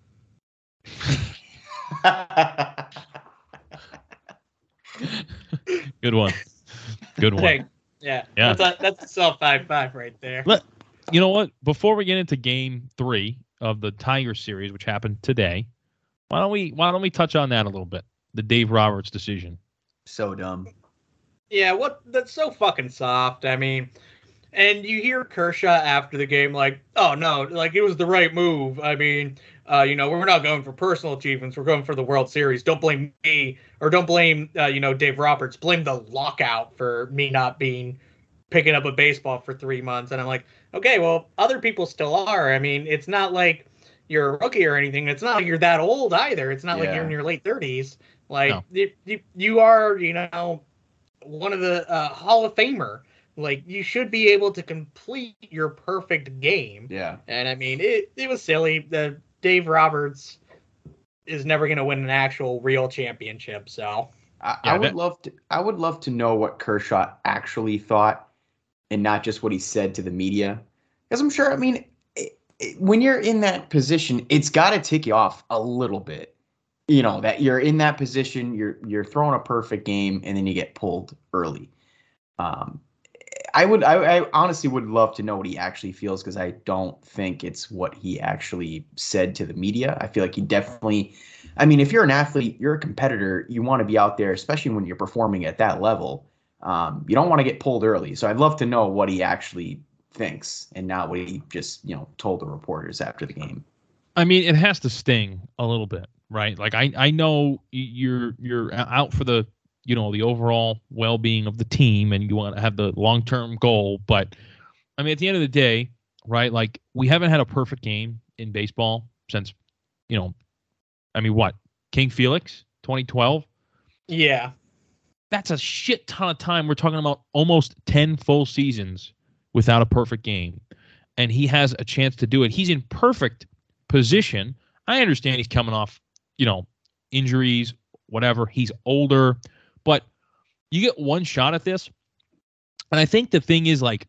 (laughs) Good one. Good one. Hey, yeah, Yeah. that's a, that's a self five five right there. Let- You know what? Before we get into game three of the Tiger series, which happened today, why don't we why don't we touch on that a little bit? The Dave Roberts decision. so dumb. Yeah, what? That's so fucking soft. I mean, and you hear Kershaw after the game like, "Oh no, like it was the right move." I mean, uh, you know, we're not going for personal achievements. We're going for the World Series. Don't blame me, or don't blame, uh, you know, Dave Roberts. Blame the lockout for me not being picking up a baseball for three months. And I'm like, okay, well, other people still are. I mean, it's not like you're a rookie or anything. It's not like you're that old either. It's not like you're in your late 30s. Like No. you, you, you are, you know, one of the uh, Hall of Famer. Like you should be able to complete your perfect game. Yeah. And I mean, it it was silly. The Dave Roberts is never going to win an actual real championship. So I, Yeah, I would that- love to. I would love to know what Kershaw actually thought, and not just what he said to the media. Because I'm sure. I mean, it, it- when you're in that position, it's got to tick you off a little bit. You know that you're in that position. You're you're throwing a perfect game, and then you get pulled early. Um, I would. I, I honestly would love to know what he actually feels because I don't think it's what he actually said to the media. I feel like he definitely I mean, if you're an athlete, you're a competitor, you want to be out there, especially when you're performing at that level. Um, you don't want to get pulled early. So I'd love to know what he actually thinks and not what he just, you know, told the reporters after the game. I mean, it has to sting a little bit, right? Like I, I know you're you're out for the you know the overall well-being of the team, and you want to have the long-term goal. But I mean, at the end of the day, right? Like we haven't had a perfect game in baseball since, you know, I mean, what King Felix, 2012. Yeah. That's a shit ton of time. We're talking about almost 10 full seasons without a perfect game. And he has a chance to do it. He's in perfect position. I understand he's coming off, you know, injuries, whatever. He's older, but you get one shot at this. And I think the thing is like,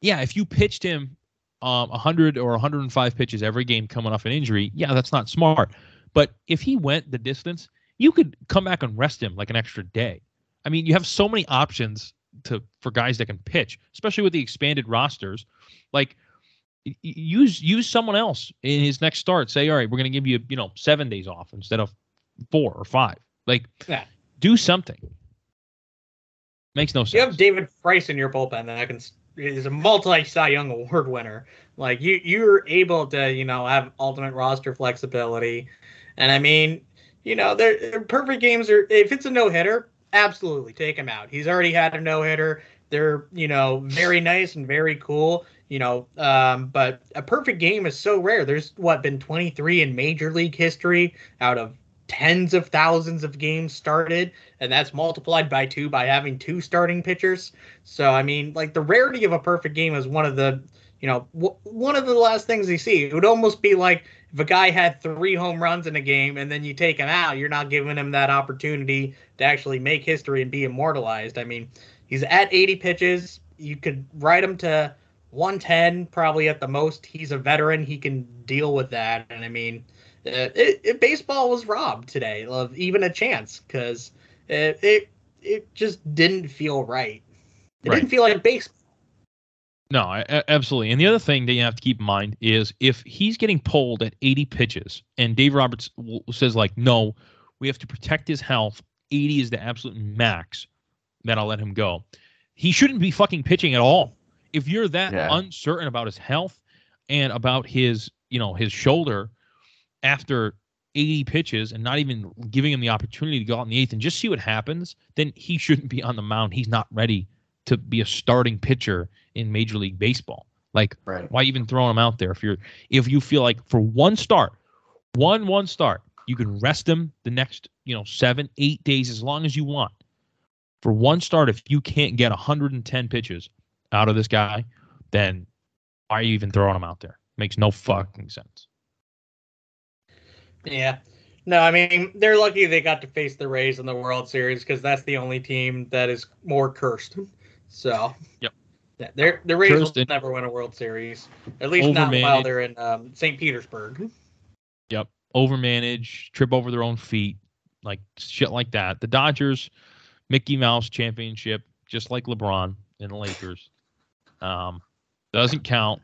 yeah, if you pitched him um 100 or 105 pitches every game coming off an injury, yeah, that's not smart. But if he went the distance, you could come back and rest him like an extra day. I mean, you have so many options to for guys that can pitch, especially with the expanded rosters. Like use use someone else in his next start. Say, all right, we're going to give you you know seven days off instead of four or five. Like, yeah. Do something. Makes no sense. You have David Price in your bullpen that I can is a multi Cy Young Award winner. Like you, you're able to you know have ultimate roster flexibility, and I mean, you know, they're, perfect games are if it's a no hitter, absolutely take him out. He's already had a no hitter. They're you know very nice and very cool you know um, but a perfect game is so rare there's what been 23 in major league history out of tens of thousands of games started and that's multiplied by two by having two starting pitchers so i mean like the rarity of a perfect game is one of the you know w- one of the last things you see it would almost be like if a guy had three home runs in a game and then you take him out you're not giving him that opportunity to actually make history and be immortalized i mean he's at 80 pitches you could write him to 110 probably at the most. He's a veteran. He can deal with that. And I mean, Uh, it, it, baseball was robbed today of even a chance because it, it it just didn't feel right. It right. didn't feel like baseball. No, I, absolutely. And the other thing that you have to keep in mind is if he's getting pulled at 80 pitches and Dave Roberts says like, no, we have to protect his health. 80 is the absolute max. Then I'll let him go. He shouldn't be fucking pitching at all if you're that yeah. uncertain about his health and about his, you know, his shoulder after 80 pitches and not even giving him the opportunity to go out in the eighth and just see what happens, then he (laughs) shouldn't be on the mound. He's not ready to be a starting pitcher in Major League Baseball. Like, right. why even throwing him out there if you're if you feel like for one start, one one start, you can rest him the next you know seven eight days as long as you want. For one start, if you can't get 110 pitches, out of this guy, then why are you even throwing him out there? Makes no fucking sense. Yeah. No, I mean they're lucky they got to face the Rays in the World Series because that's the only team that is more cursed. So. Yep. Yeah, they're, the Rays cursed will never win a World Series, at least not while they're in um, St. Petersburg. Yep, overmanage, trip over their own feet, like shit like that. The Dodgers, Mickey Mouse championship, just like LeBron and the Lakers. Um, doesn't count.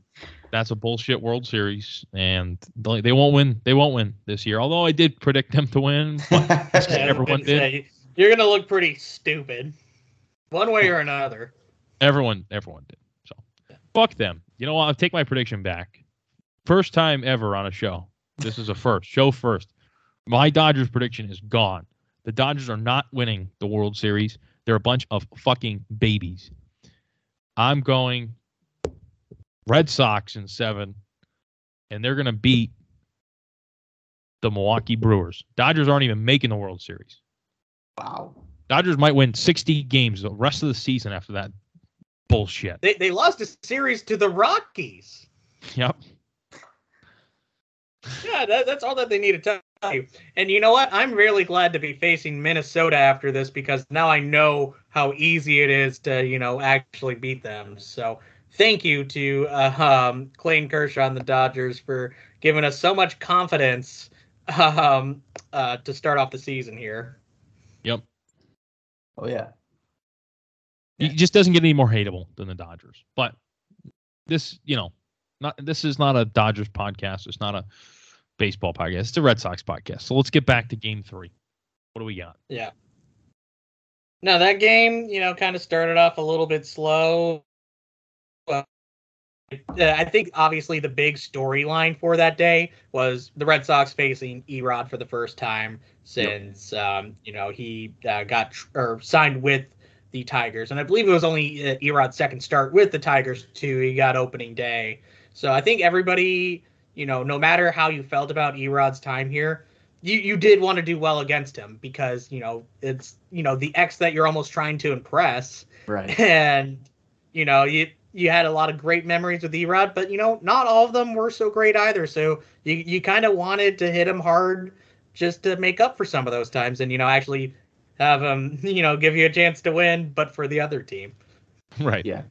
That's a bullshit World Series, and they won't win. They won't win this year. Although I did predict them to win, (laughs) everyone did. Say, you're gonna look pretty stupid, one way or another. Everyone, everyone did. So, fuck them. You know what? I'll take my prediction back. First time ever on a show. This is a first. show first. My Dodgers prediction is gone. The Dodgers are not winning the World Series. They're a bunch of fucking babies. I'm going Red Sox in seven, and they're going to beat the Milwaukee Brewers. Dodgers aren't even making the World Series. Wow. Dodgers might win 60 games the rest of the season after that bullshit. They, they lost a series to the Rockies. Yep. Yeah, that, that's all that they need to tell you. And you know what? I'm really glad to be facing Minnesota after this because now I know how easy it is to, you know, actually beat them. So thank you to uh, um, Clayton Kershaw and the Dodgers for giving us so much confidence um, uh, to start off the season here. Yep. Oh yeah. He just doesn't get any more hateable than the Dodgers. But this, you know, not this is not a Dodgers podcast. It's not a baseball podcast. It's a Red Sox podcast. So let's get back to game three. What do we got? Yeah. Now that game, you know, kind of started off a little bit slow. Uh, I think obviously the big storyline for that day was the Red Sox facing Erod for the first time since yep. um, you know he uh, got tr- or signed with the Tigers, and I believe it was only uh, Erod's second start with the Tigers too. He got opening day, so I think everybody you know, no matter how you felt about Erod's time here, you you did want to do well against him because you know it's you know the ex that you're almost trying to impress, Right. (laughs) and you know you you had a lot of great memories with Erod, but you know not all of them were so great either. So you you kind of wanted to hit him hard just to make up for some of those times, and you know actually have him (laughs) you know give you a chance to win, but for the other team. Right. Yeah.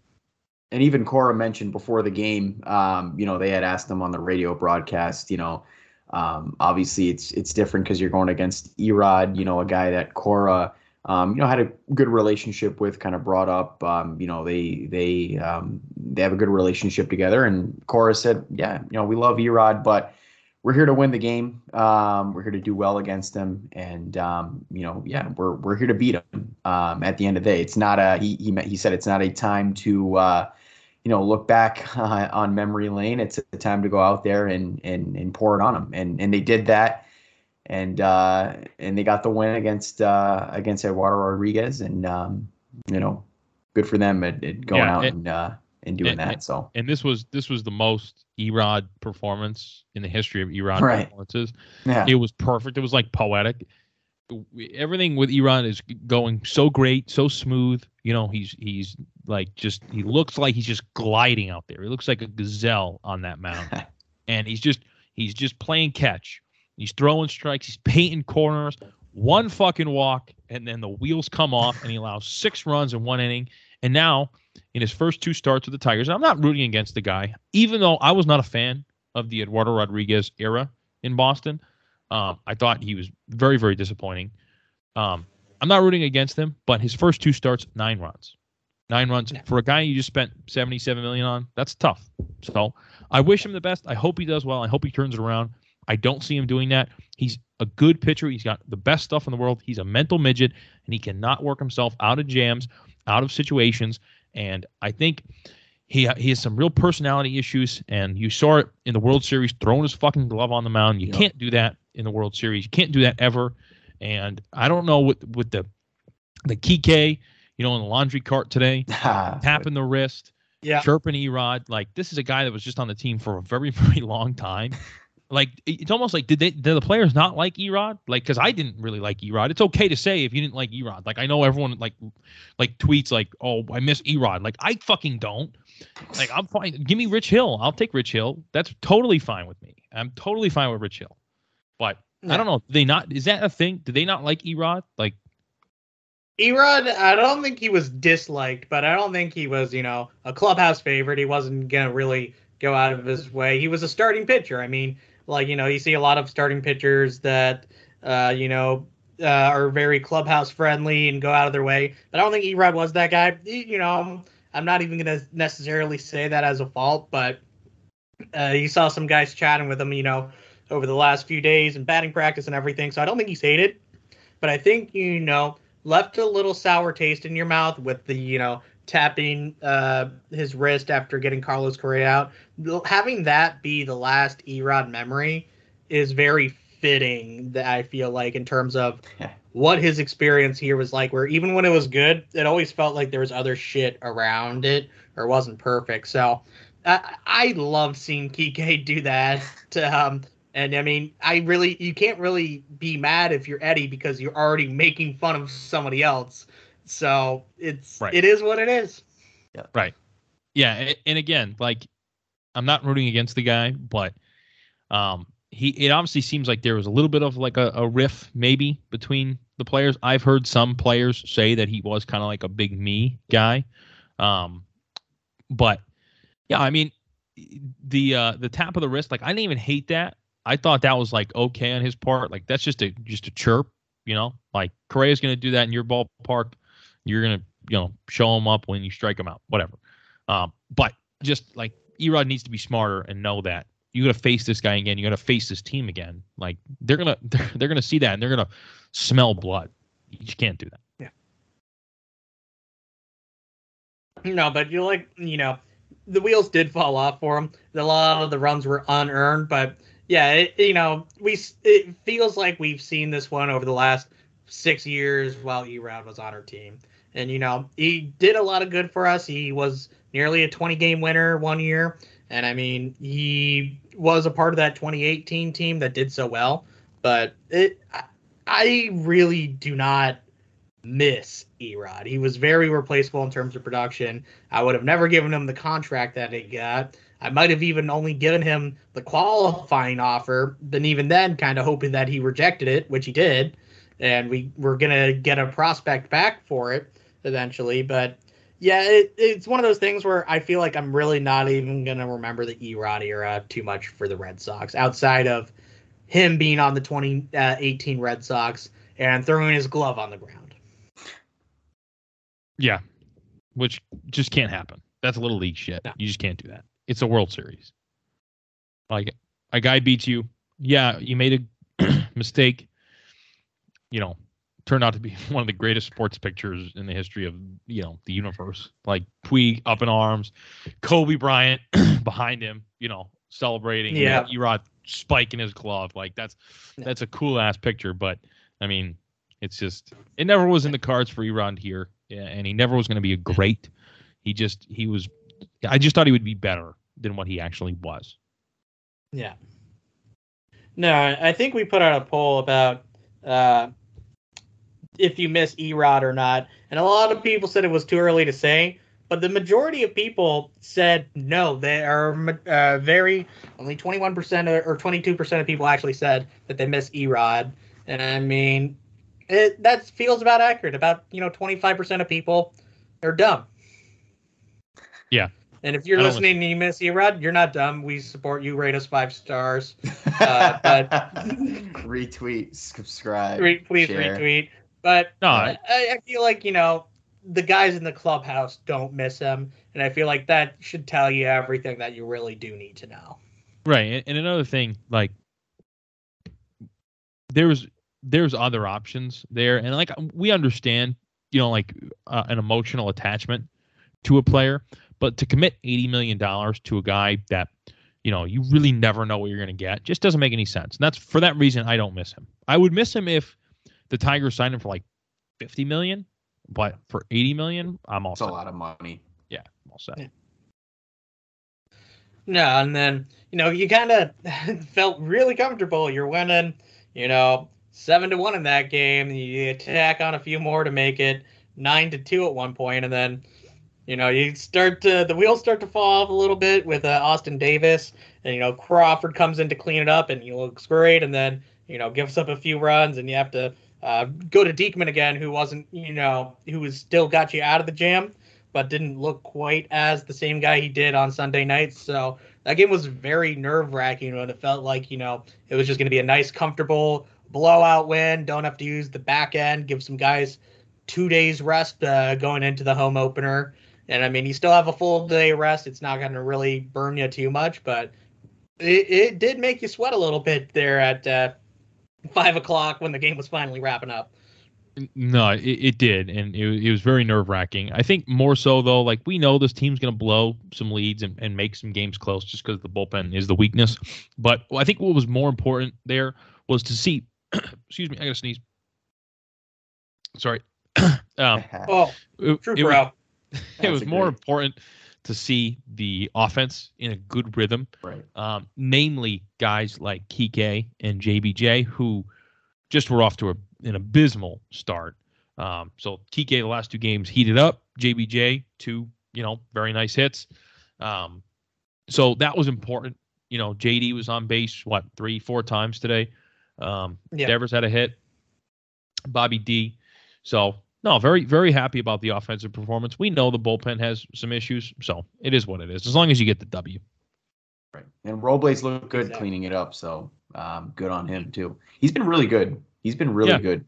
And even Cora mentioned before the game, um, you know, they had asked him on the radio broadcast, you know, um, obviously it's it's different because you're going against Erod, you know, a guy that Cora, um, you know, had a good relationship with, kind of brought up. Um, you know, they they um, they have a good relationship together. And Cora said, yeah, you know, we love Erod, but we're here to win the game. Um, we're here to do well against them, and um, you know, yeah, we're we're here to beat them. Um, at the end of the day, it's not a he he he said it's not a time to uh, you know look back uh, (laughs) on memory lane. It's a time to go out there and and and pour it on them, and and they did that, and uh, and they got the win against uh, against Eduardo Rodriguez, and um, you know, good for them at, at going Yeah, out and- and uh, and doing and- that. So And this was this was the most Erod performance in the history of Erod Right. performances. yeah, It was perfect. It was like poetic. Everything with Erod is going so great, so smooth. You know, he's he's like just he looks like he's just gliding out there. He looks like a gazelle on that mound. (laughs) and he's just he's just playing catch. He's throwing strikes, he's painting corners, one fucking walk, and then the wheels come off, and he allows six runs in one inning. And now, in his first two starts with the Tigers, I'm not rooting against the guy, even though I was not a fan of the Eduardo Rodriguez era in Boston. Um, I thought he was very, very disappointing. Um, I'm not rooting against him, but his first two starts, nine runs. Nine runs for a guy you just spent 77 million on. That's tough. So I wish him the best. I hope he does well. I hope he turns it around. I don't see him doing that. He's a good pitcher. He's got the best stuff in the world. He's a mental midget, and he cannot work himself out of jams, out of situations. And I think he he has some real personality issues. And you saw it in the World Series, throwing his fucking glove on the mound. You Yep. can't do that in the World Series. You can't do that ever. And I don't know what with the the Kike, you know, in the laundry cart today, (laughs) tapping the wrist Yeah. chirping Erod. Like this is a guy that was just on the team for a very (laughs) very long time. Like it's almost like did they did the players not like Erod? Like because I didn't really like Erod. It's okay to say if you didn't like Erod. Like I know everyone like like tweets like oh I miss Erod. Like I fucking don't. Like I'm fine. Give me Rich Hill. I'll take Rich Hill. That's totally fine with me. I'm totally fine with Rich Hill. But I don't know. They not? Is that a thing? Do they not like Erod? Like Erod, I don't think he was disliked, but I don't think he was, you know, a clubhouse favorite. He wasn't gonna really go out of his way. He was a starting pitcher. I mean, like you know, you see a lot of starting pitchers that, uh, you know, uh, are very clubhouse friendly and go out of their way. But I don't think Erod was that guy. You know, I'm not even gonna necessarily say that as a fault, but uh, you saw some guys chatting with him, you know, over the last few days and batting practice and everything. So I don't think he's hated, but I think you know left a little sour taste in your mouth with the you know tapping uh, his wrist after getting Carlos Correa out. Having that be the last Erod memory is very fitting. That I feel like in terms of what his experience here was like. Where even when it was good, it always felt like there was other shit around it or wasn't perfect. So I, I loved seeing Kike do that. Um, and I mean, I really, you can't really be mad if you're Eddie because you're already making fun of somebody else. So it's, Right. it is what it is. Right. Yeah, and again, like I'm not rooting against the guy, but um he it obviously seems like there was a little bit of like a, a riff maybe between the players. I've heard some players say that he was kind of like a big me guy. Um but yeah, I mean the uh the tap of the wrist, like I didn't even hate that. I thought that was like okay on his part. Like that's just a just a chirp, you know? Like Correa's gonna do that in your ballpark. You're gonna, you know, show them up when you strike them out, whatever. Um, but just like Erod needs to be smarter and know that you got to face this guy again. You got to face this team again. Like they're gonna (laughs) they're, they're gonna see that and they're gonna smell blood. You just can't do that. Yeah. No, but you like, you know, the wheels did fall off for him. A lot of the runs were unearned, but yeah, it, you know, we it feels like we've seen this one over the last six years while Erod was on our team, and you know, he did a lot of good for us. He was nearly a 20 game winner one year, and I mean, he was a part of that 2018 team that did so well. but it I, really do not miss Erod. He was very replaceable in terms of production. I would have never given him the contract that he got. I might have even only given him the qualifying offer, then even then kind of hoping that he rejected it, which he did, and we were gonna get a prospect back for it eventually. But yeah, it, it's one of those things where I feel like I'm really not even gonna remember the Erod era too much for the Red Sox, outside of him being on the 2018 uh, Red Sox and throwing his glove on the ground. Yeah, which just can't happen. That's a little league shit. No. You just can't do that. It's a World Series. Like a guy beats you. Yeah, you made a (clears throat) mistake. You know, turned out to be (laughs) one of the greatest sports pictures in the history of you know the universe. Like Puig up in arms, Kobe Bryant (clears throat) behind him. You know, celebrating. Yeah. Erod spiking his glove. Like that's that's a cool ass picture. But I mean, it's just it never was in the cards for Erod here, yeah, and he never was going to be a great. He just he was. I just thought he would be better than what he actually was. Yeah. No, I I think we put out a poll about uh, if you miss Erod or not, and a lot of people said it was too early to say. But the majority of people said no. They are uh, very only twenty one percent or twenty two percent of people actually said that they miss Erod, and I mean, it that feels about accurate. About you know twenty five percent of people are dumb. Yeah. And if you're I don't listening and you miss Erod, you're not dumb. We support you. Rate us five stars. Uh, but- (laughs) retweet, subscribe, Re- please share. retweet. But No, I, I feel like you know the guys in the clubhouse don't miss him, and I feel like that should tell you everything that you really do need to know. Right, and, another thing, like there's there's other options there, and like we understand, you know, like uh, an emotional attachment to a player, but to commit eighty million dollars to a guy that you know you really never know what you're going to get just doesn't make any sense. And that's for that reason I don't miss him. I would miss him if the Tigers signed him for like fifty million, but for eighty million, I'm all It's a lot of money. Yeah, I'm all set. Yeah. No, and then you know you kind of (laughs) felt really comfortable. You're winning, you know, seven to one in that game. You attack on a few more to make it nine to two at one point, and then you know you start to the wheels start to fall off a little bit with uh, Austin Davis, and you know Uh, go to Diekman again, who wasn't you know who was still got you out of the jam but didn't look quite as the same guy he did on Sunday nights. So that game was very nerve wracking when it felt like, you know, it was just going to be a nice, comfortable blowout win. Don't have to use the back end, give some guys two days rest uh, going into the home opener. And I mean, you still have a full day rest. It's not going to really burn you too much, but it, it did make you sweat a little bit there at uh, five o'clock when the game was finally wrapping up. No, it, it did, and it, was- it was very nerve wracking. I think more so though, like we know this team's going to blow some leads and, and make some games close just because the bullpen is the weakness. But I think what was more important there was to see. (clears throat) excuse me, I got to sneeze. Sorry. (clears throat) um, (laughs) Oh, it, true, (laughs) it was, bro. it was more great- important to see the offense in a good rhythm right. um, namely guys like Kike and JBJ, who just were off to a, an abysmal start. Um, so Kike, the last two games heated up. JBJ, two, you know, very nice hits. Um, so that was important. You know, JD was on base, what, three, four times today. Um, Yeah. Devers had a hit. Bobby D. So, no, very, very happy about the offensive performance. We know the bullpen has some issues. So it is what it is, as long as you get the W. Right. And Robles looked good Exactly. cleaning it up, so um, good on him too. He's been really good. He's been really Yeah. good.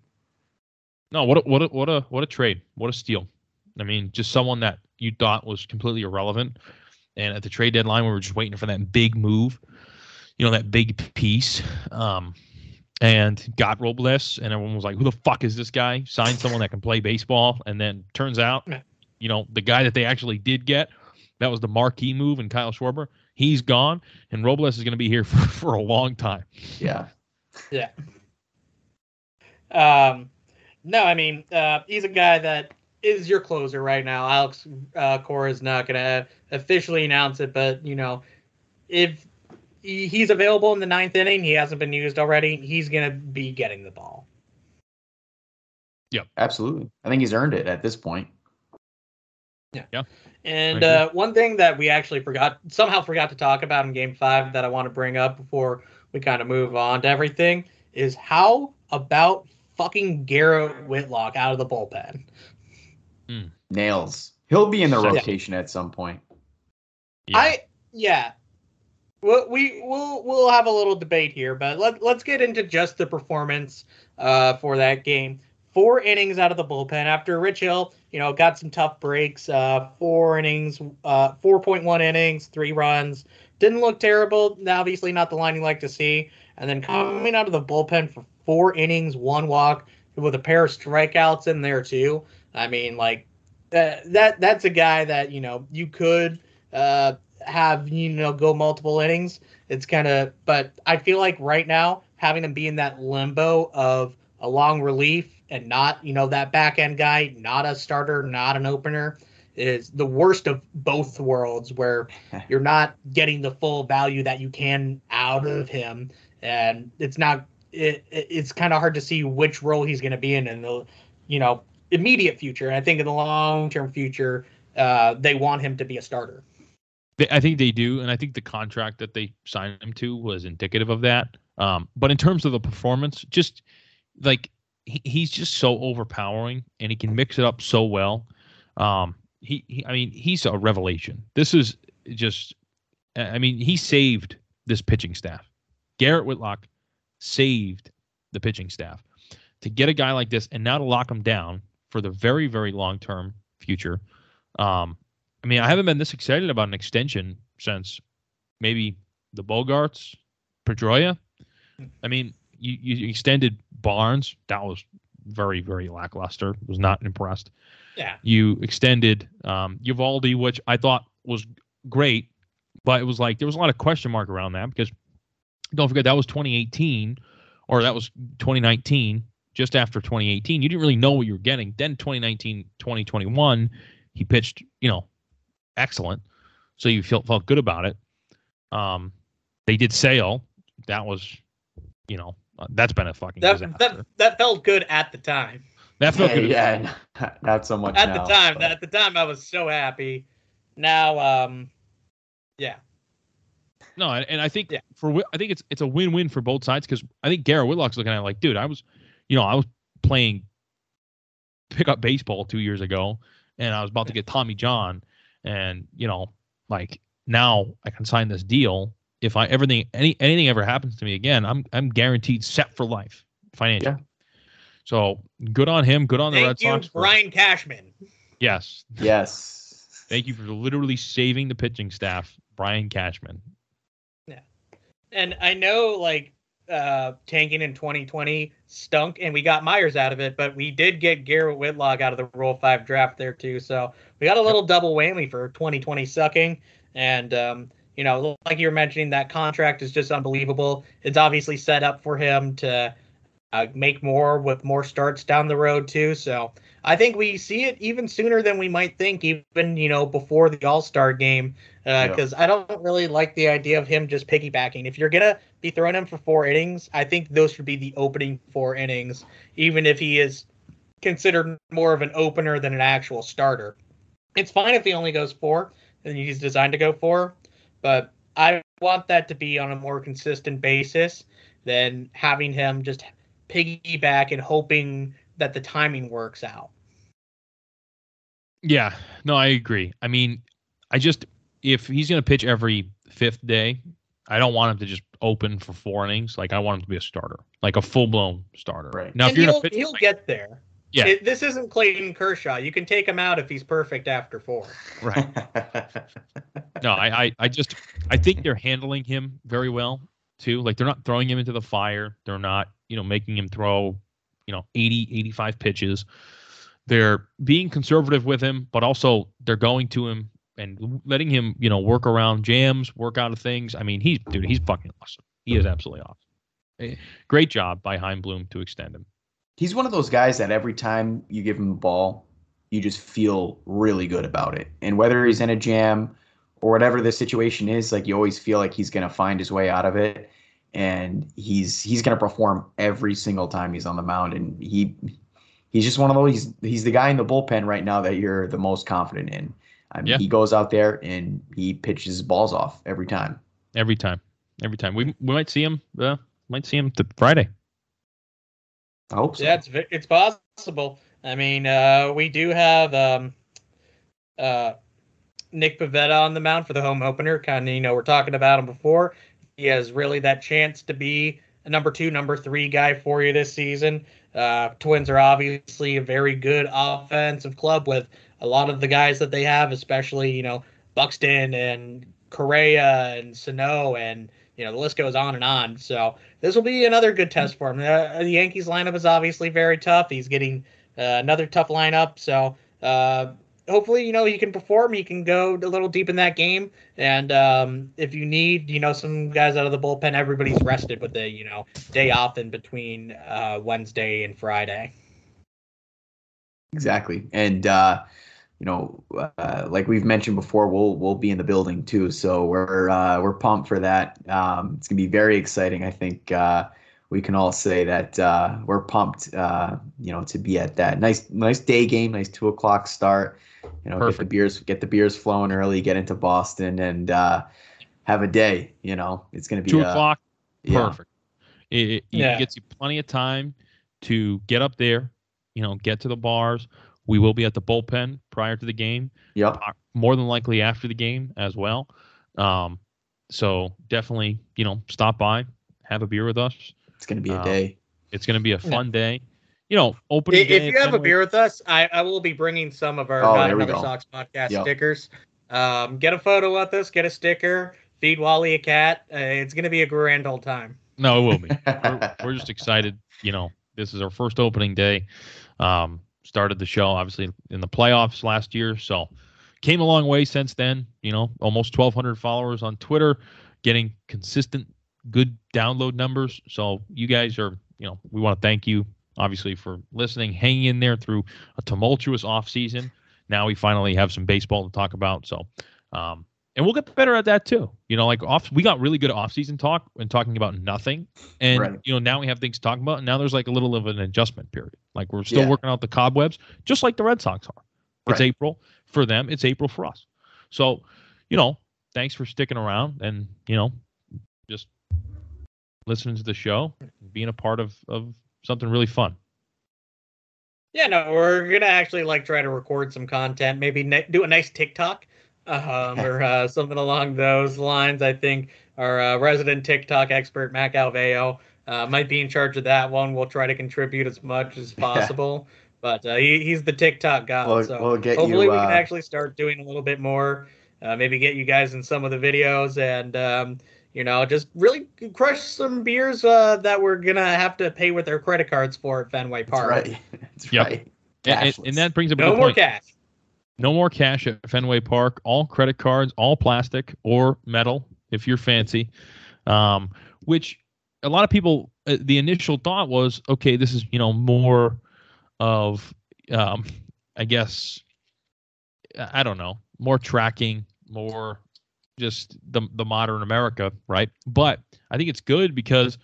No, what a, what a, what a what a trade. What a steal. I mean, just someone that you thought was completely irrelevant. And at the trade deadline, we were just waiting for that big move, you know, that big piece. Um, and got Robles, and everyone was like, "Who the fuck is this guy?" Signed someone that can play baseball, and then turns out, you know, the guy that they actually did get, that was the marquee move, and Kyle Schwarber, he's gone, and Robles is going to be here for, (laughs) for a long time. Yeah. Yeah. Um, no, I mean, uh, he's a guy that is your closer right now. Alex uh, Cora is not going to officially announce it, but you know, if he- he's available in the ninth inning. He hasn't been used already. He's gonna be getting the ball. Yeah, absolutely. I think he's earned it at this point. Yeah. Yeah. And uh, one thing that we actually forgot, somehow forgot to talk about in Game Five, that I want to bring up before we kind of move on to everything, is how about fucking Garrett Whitlock out of the bullpen? Nails. He'll be in the Yeah. rotation at some point. Yeah. I yeah. Well, we we'll we'll have a little debate here, but let let's get into just the performance uh, for that game. Four innings out of the bullpen after Rich Hill, you know, got some tough breaks. Uh, four innings, uh, four point one innings, three runs. Didn't look terrible. Obviously, not the line you like to see. And then coming out of the bullpen for four innings, one walk, with a pair of strikeouts in there too. I mean, like that that that's a guy that you know you could uh, have you know go multiple innings. It's kind of, but I feel like right now having him be in that limbo of a long relief and not you know that back end guy, not a starter, not an opener, is the worst of both worlds where (laughs) you're not getting the full value that you can out of him, and it's not. It, it- it's kind of hard to see which role he's going to be in in the, you know, immediate future. And I think in the long term future, uh, they want him to be a starter. They, I think they do, and I think the contract that they signed him to was indicative of that. Um, but in terms of the performance, just like he, he's just so overpowering, and he can mix it up so well. Um, he, he, I mean, he's a revelation. This is just, I mean, he saved this pitching staff. Garrett Whitlock saved the pitching staff to get a guy like this, and now to lock him down for the very, very long term future. Um, I mean, I haven't been this excited about an extension since maybe the Bogaerts, Pedroia. I mean, you, you extended Barnes. That was very, very lackluster. Was not impressed. Yeah. You extended um, Eovaldi, which I thought was great, but it was like there was a lot of question mark around that because don't forget that was 2018 or that was 2019, just after 2018. You didn't really know what you were getting. Then 2019, 2021, he pitched, you know, excellent. So you felt felt good about it. Um, they did Sale. That was, you know, uh, that's been a fucking That, disaster. that that felt good at the time. that felt Hey, good. yeah, (laughs) not so much At now, the time, but- at the time, I was so happy. Now, um, yeah, No, and, and I think Yeah. for I think it's it's a win win for both sides because I think Garrett Whitlock's looking at it like, dude, I was, you know, I was playing pickup baseball two years ago, and I was about to get Tommy John, and you know, like now I can sign this deal. If I everything any anything ever happens to me again, I'm I'm guaranteed set for life financially. So good on him. Good on the Red thank you, Sox. for- Brian Cashman. yes, Yes. thank you for literally saving the pitching staff, Brian Cashman. Yeah. And I know, like, uh, tanking in 2020 stunk, and we got Myers out of it, but we did get Garrett Whitlock out of the Rule Five draft there too. So we got a little double whammy for 2020 sucking. And um, you know, like you were mentioning, that contract is just unbelievable. It's obviously set up for him to uh, make more with more starts down the road too. So I think we see it even sooner than we might think, even you know before the All Star game, uh, Yeah. because I don't really like the idea of him just piggybacking. If you're gonna be throwing him for four innings, I think those should be the opening four innings, even if he is considered more of an opener than an actual starter. It's fine if he only goes four, and he's designed to go four, but I want that to be on a more consistent basis than having him just piggyback and hoping that the timing works out. Yeah, no, I agree. I mean, I just if he's going to pitch every fifth day, I don't want him to just open for four innings. Like I want him to be a starter, like a full blown starter. Right. Now, and if you're he'll, pitch, he'll like- get there. Yeah. It- this isn't Clayton Kershaw. You can take him out if he's perfect after four. right? (laughs) No, I, I, I just I think they're handling him very well too. Like they're not throwing him into the fire. They're not, you know, making him throw, you know, 80, 85 pitches. They're being conservative with him, but also they're going to him and letting him, you know, work around jams, work out of things. I mean, he's dude, he's fucking awesome. He is absolutely awesome. Eh, Great job by Chaim Bloom to extend him. He's one of those guys that every time you give him the ball, you just feel really good about it. And whether he's in a jam or whatever the situation is, like you always feel like he's gonna find his way out of it, and he's he's gonna perform every single time he's on the mound, and he he's just one of those. He's, he's the guy in the bullpen right now that you're the most confident in. I mean, Yeah. he goes out there and he pitches his balls off every time. Every time, every time. We we might see him. Uh, might see him to Friday. I hope so. Yeah, it's it's possible. I mean, uh, we do have um, uh, Nick Pivetta on the mound for the home opener. Kind of, you know, we're talking about him before. He has really that chance to be a number two, number three guy for you this season. Uh, Twins are obviously a very good offensive club with a lot of the guys that they have, especially you know Buxton and Correa and Sano and you know the list goes on and on. So this will be another good test for him. Uh, the Yankees lineup is obviously very tough. He's getting uh, another tough lineup. So uh, hopefully, you know, he can perform. He can go a little deep in that game. And um, if you need, you know, some guys out of the bullpen, everybody's rested with the, you know, day off in between uh, Wednesday and Friday. Exactly. And uh, you know, uh, like we've mentioned before, we'll we'll be in the building too. So we're uh, we're pumped for that. Um, it's gonna be very exciting. I think uh, we can all say that uh, we're pumped. Uh, you know, to be at that nice nice day game, nice two o'clock start. You know, get the beers get the beers flowing early, get into Boston, and uh, have a day. You know, it's gonna be Two uh, o'clock. Yeah, Perfect. It, it, Yeah. it gets you plenty of time to get up there. You know, get to the bars. We will be at the bullpen prior to the game. Yep. uh, more than likely after the game as well. Um, so definitely, you know, stop by, have a beer with us. It's gonna be a Um, day. It's going to be a fun day. You know, opening If day you have a beer with us, I, I will be bringing some of our Oh, Not Another go. Sox podcast Yep. stickers. Um, get a photo with us, get a sticker, feed Wally a cat. Uh, it's going to be a grand old time. No, it will be. (laughs) we're, we're just excited. You know, this is our first opening day. Um, started the show obviously in the playoffs last year, so came a long way since then. You know, almost 1,200 followers on Twitter, getting consistent good download numbers. So you guys are, you know, we want to thank you obviously for listening, hanging in there through a tumultuous off season. Now we finally have some baseball to talk about. So, um, and we'll get better at that too. You know, like off, we got really good off-season talk and talking about nothing, and Right. you know now we have things to talk about. And now there's like a little of an adjustment period. Like we're still Yeah. working out the cobwebs, just like the Red Sox are. It's Right. April for them. It's April for us. So, you know, thanks for sticking around and you know, just listening to the show, being a part of of something really fun. Yeah, no, we're gonna actually like try to record some content, maybe ne- do a nice TikTok, um, or uh, (laughs) something along those lines. I think our uh, resident TikTok expert Mac Alveo uh, might be in charge of that one. We'll try to contribute as much as (laughs) possible, but uh, he, he's the TikTok god. We'll, so we'll get hopefully you. we uh, can actually start doing a little bit more. Uh, maybe get you guys in some of the videos and. Um, you know, just really crush some beers uh, that we're gonna have to pay with our credit cards for at Fenway That's Park. right. (laughs) That's Yep. right. And, and, and that brings up a No good more point. cash. No more cash at Fenway Park. All credit cards, all plastic or metal, if you're fancy. Um, which a lot of people, uh, the initial thought was, okay, this is you know more of, um, I guess, I I don't know, more tracking, more just the the modern America, right? But I think it's good because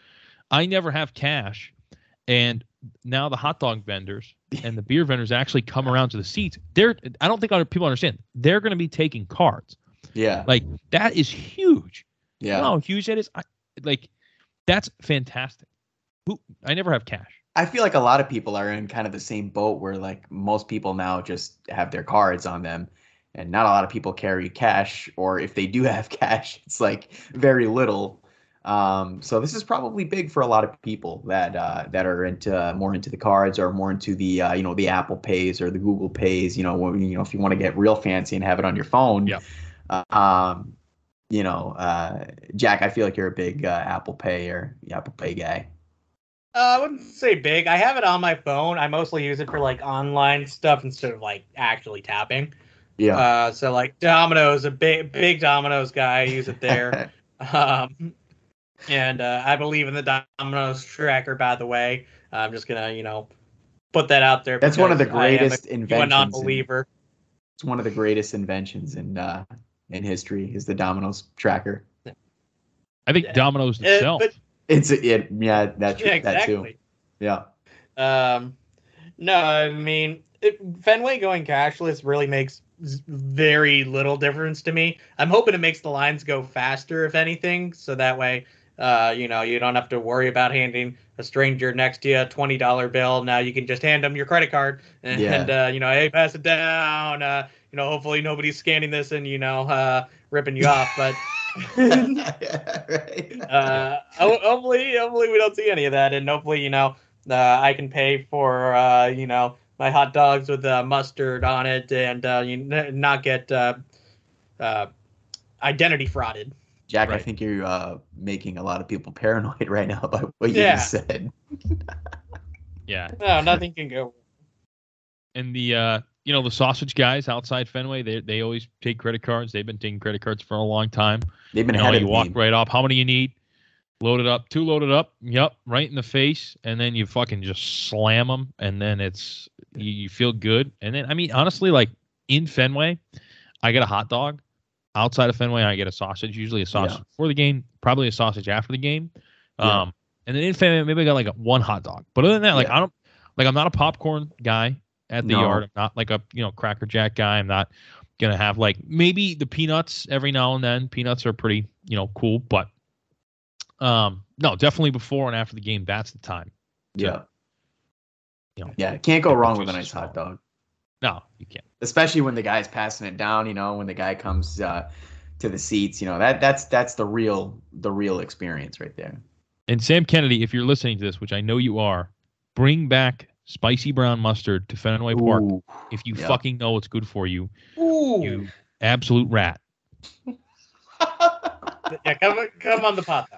I never have cash, and now the hot dog vendors (laughs) and the beer vendors actually come around to the seats. They're I don't think other people understand. They're going to be taking cards. yeah. Like that is huge. You Yeah. know how huge that is? I, like that's fantastic. Who I never have cash. I feel like a lot of people are in kind of the same boat where like most people now just have their cards on them and not a lot of people carry cash or if they do (laughs) have cash it's like very little um, so this is probably big for a lot of people that uh, that are into more into the cards or more into the uh, you know the Apple Pays or the Google Pays you know when, you know if you want to get real fancy and have it on your phone Yeah. uh, um, you know uh, Jack I feel like you're a big uh, Apple Pay or Apple Pay guy Uh, I wouldn't say big. I have it on my phone. I mostly use it for like online stuff instead of like actually tapping. Yeah Uh, so like Domino's, a big big Domino's guy. I use it there. (laughs) um, and uh, I believe in the Domino's tracker. By the way, I'm just gonna you know put that out there. That's one of the because I am greatest a, a inventions. in- non-believer. it's one of the greatest inventions in uh, in history is the Domino's tracker. I think Domino's Uh, itself. But It's it yeah that's yeah, that too. Yeah. Um, no, I mean it, Fenway going cashless really makes z- very little difference to me. I'm hoping it makes the lines go faster, if anything, so that way, uh, you know, you don't have to worry about handing a stranger next to you a twenty dollar bill. Now you can just hand them your credit card (laughs) and, Yeah. uh, you know, hey, pass it down. Uh, you know, hopefully nobody's scanning this and you know, uh, ripping you off, but. (laughs) yeah, right. uh, hopefully, hopefully we don't see any of that, and hopefully, you know, uh, I can pay for, uh, you know, my hot dogs with uh, mustard on it, and uh, you n- not get uh, uh, identity frauded. Jack, I think you're uh, making a lot of people paranoid right now by what you Yeah. just said. (laughs) yeah. No, nothing can go. And the uh, you know, the sausage guys outside Fenway, they they always take credit cards. They've been taking credit cards for a long time. They've been You know, ahead you of walk me. right off. How many you need? Load it up. Two loaded up. Yep, right in the face, and then you fucking just slam them, and then it's you, you feel good. And then I mean, honestly, like in Fenway, I get a hot dog. Outside of Fenway, I get a sausage. Usually a sausage Yeah. before the game, probably a sausage after the game. Yeah. Um, and then in Fenway, maybe I got like a, one hot dog. But other than that, like Yeah. I don't like I'm not a popcorn guy at the No. yard. I'm not like a you know cracker jack guy. I'm not gonna have like maybe the peanuts every now and then. Peanuts are pretty you know cool, but um no, definitely before and after the game. That's the time. Yeah. You know, Yeah. Can't go wrong with a nice hot dog. No, you can't. Especially when the guy's passing it down, you know, when the guy comes uh, to the seats, you know, that that's that's the real the real experience right there. And Sam Kennedy, if you're listening to this, which I know you are, bring back spicy brown mustard to Fenway Park Ooh. if you yeah. fucking know it's good for you. Ooh, You absolute rat. (laughs) yeah, come come on the pot though.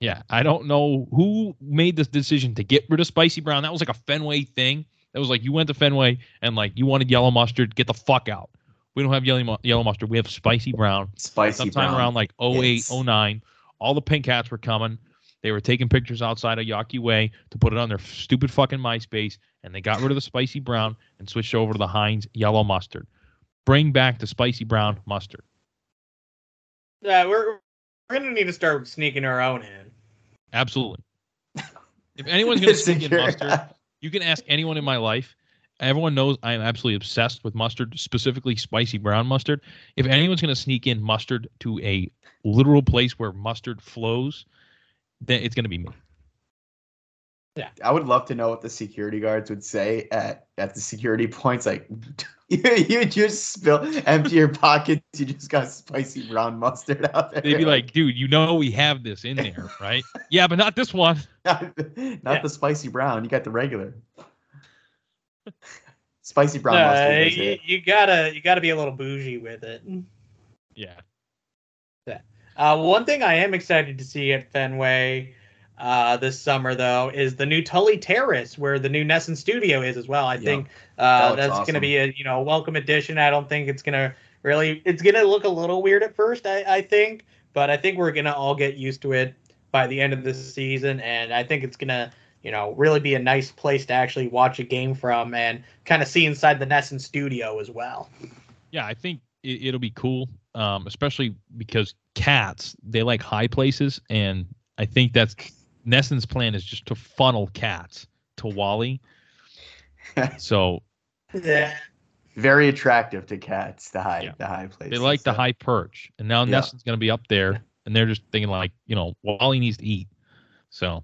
Yeah, I don't know who made this decision to get rid of spicy brown. That was like a Fenway thing. That was like you went to Fenway and like you wanted yellow mustard, get the fuck out. We don't have yellow yellow mustard. We have spicy brown. Spicy brown. Sometime brown. around like 08, Yes. 09, all the pink hats were coming. They were taking pictures outside of Yawkey Way to put it on their stupid fucking MySpace, and they got rid of the spicy brown and switched over to the Heinz yellow mustard. Bring back the spicy brown mustard. Yeah, we're we're gonna need to start sneaking our own in. Absolutely. If anyone's gonna (laughs) sneak in mustard, You can ask anyone in my life. Everyone knows I am absolutely obsessed with mustard, specifically spicy brown mustard. If anyone's going to sneak in mustard to a literal place where mustard flows, then it's going to be me. I would love to know what the security guards would say at at the security points. Like, (laughs) you, you just spill, empty your pockets. You just got spicy brown mustard out there. They'd be like, (laughs) dude, you know we have this in there, right? yeah, but not this one. (laughs) not, not the spicy brown. You got the regular. Spicy brown No, mustard. is you, you gotta you gotta be a little bougie with it. Yeah. Uh, one thing I am excited to see at Fenway uh, this summer, though, is the new Truly Terrace, where the new NESN Studio is as well. I Yeah. think uh, looks that's going to be a you know welcome addition. I don't think it's going to really. It's going to look a little weird at first, I, I think, but I think we're going to all get used to it by the end of the season, and I think it's going to you know really be a nice place to actually watch a game from and kind of see inside the NESN Studio as well. Yeah, I think it, it'll be cool, um, especially because cats they like high places, and I think that's NESN's plan is just to funnel cats to Wally. (laughs) So Yeah. Very attractive to cats. The high, Yeah. the high place. they like the high perch, and now Yeah. NESN's going to be up there, and they're just thinking like, you know, Wally needs to eat. So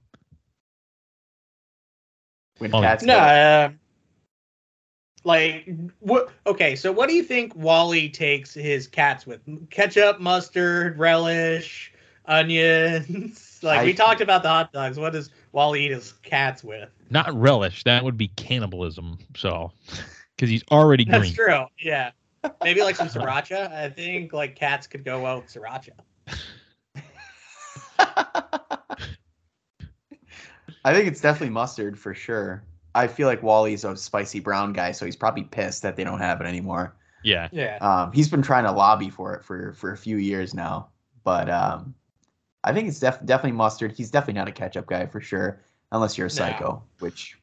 When cats No, go- uh, like what? Okay, so what do you think Wally takes his cats with? Ketchup, mustard, relish, onions. Like we talked about the hot dogs. What does Wally eat his cats with? not relish. That would be cannibalism. So because he's already green. That's true. Yeah, maybe like some sriracha. I think like cats could go well with sriracha. (laughs) I think it's definitely mustard for sure. I feel like Wally's a spicy brown guy, so he's probably pissed that they don't have it anymore. Yeah. Yeah. Um, he's been trying to lobby for it for for a few years now, but um, I think it's def- definitely mustard. He's definitely not a ketchup guy for sure, unless you're a No. psycho, which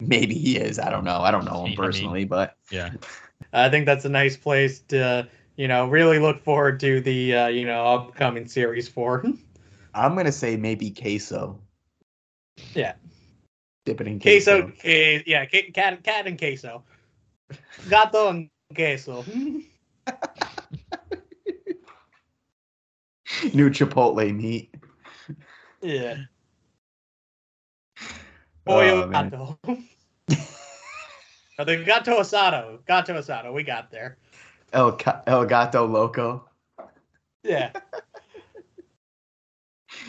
maybe he is. I don't know. I don't know I him mean- personally, but Yeah. (laughs) I think that's a nice place to you know, really look forward to the uh, you know upcoming series for. (laughs) I'm gonna say maybe queso. Yeah. Dip it in queso, queso. que- yeah, cat, cat and queso, gato and queso. (laughs) (laughs) New Chipotle meat. yeah, Oh, pollo man. gato. Oh, (laughs) the gato asado, gato asado. We got there. El, Ca- El Gato Loco. Yeah. (laughs)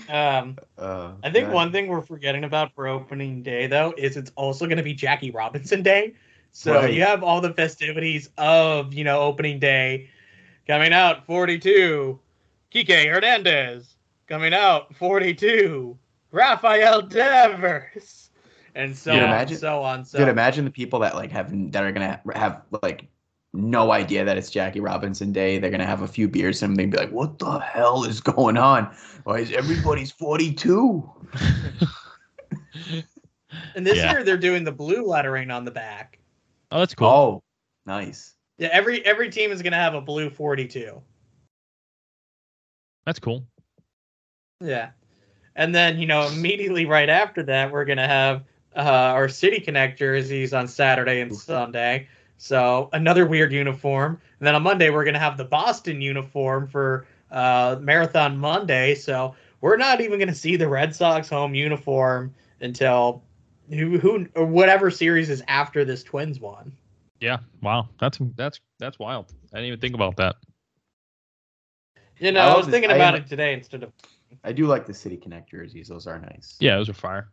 um, Uh, I think man. one thing we're forgetting about for opening day though is it's also going to be Jackie Robinson Day. So Right. you have all the festivities of, you know, opening day coming out 42 Kike Hernandez coming out 42 Rafael Devers and so Dude, on imagine- so on so Dude, imagine the people that like have that are gonna have like no idea that it's Jackie Robinson Day. They're gonna have a few beers and they'd be like, "What the hell is going on? Why is everybody's 42?" (laughs) and this Yeah. year they're doing the blue lettering on the back. Oh, that's cool. Oh, nice. Yeah, every every team is going to have a blue 42. That's cool. Yeah. And then, you know, immediately right after that, we're going to have uh, our City Connect jerseys on Saturday and Sunday. So another weird uniform. And then on Monday, we're going to have the Boston uniform for uh, Marathon Monday. So we're not even going to see the Red Sox home uniform until who, who or whatever series is after this Twins one. Yeah. Wow. That's that's that's wild. I didn't even think about that. You know, I I, was this- thinking I about am- it today instead of I do like the City Connect jerseys. Those are nice. Yeah, those are fire.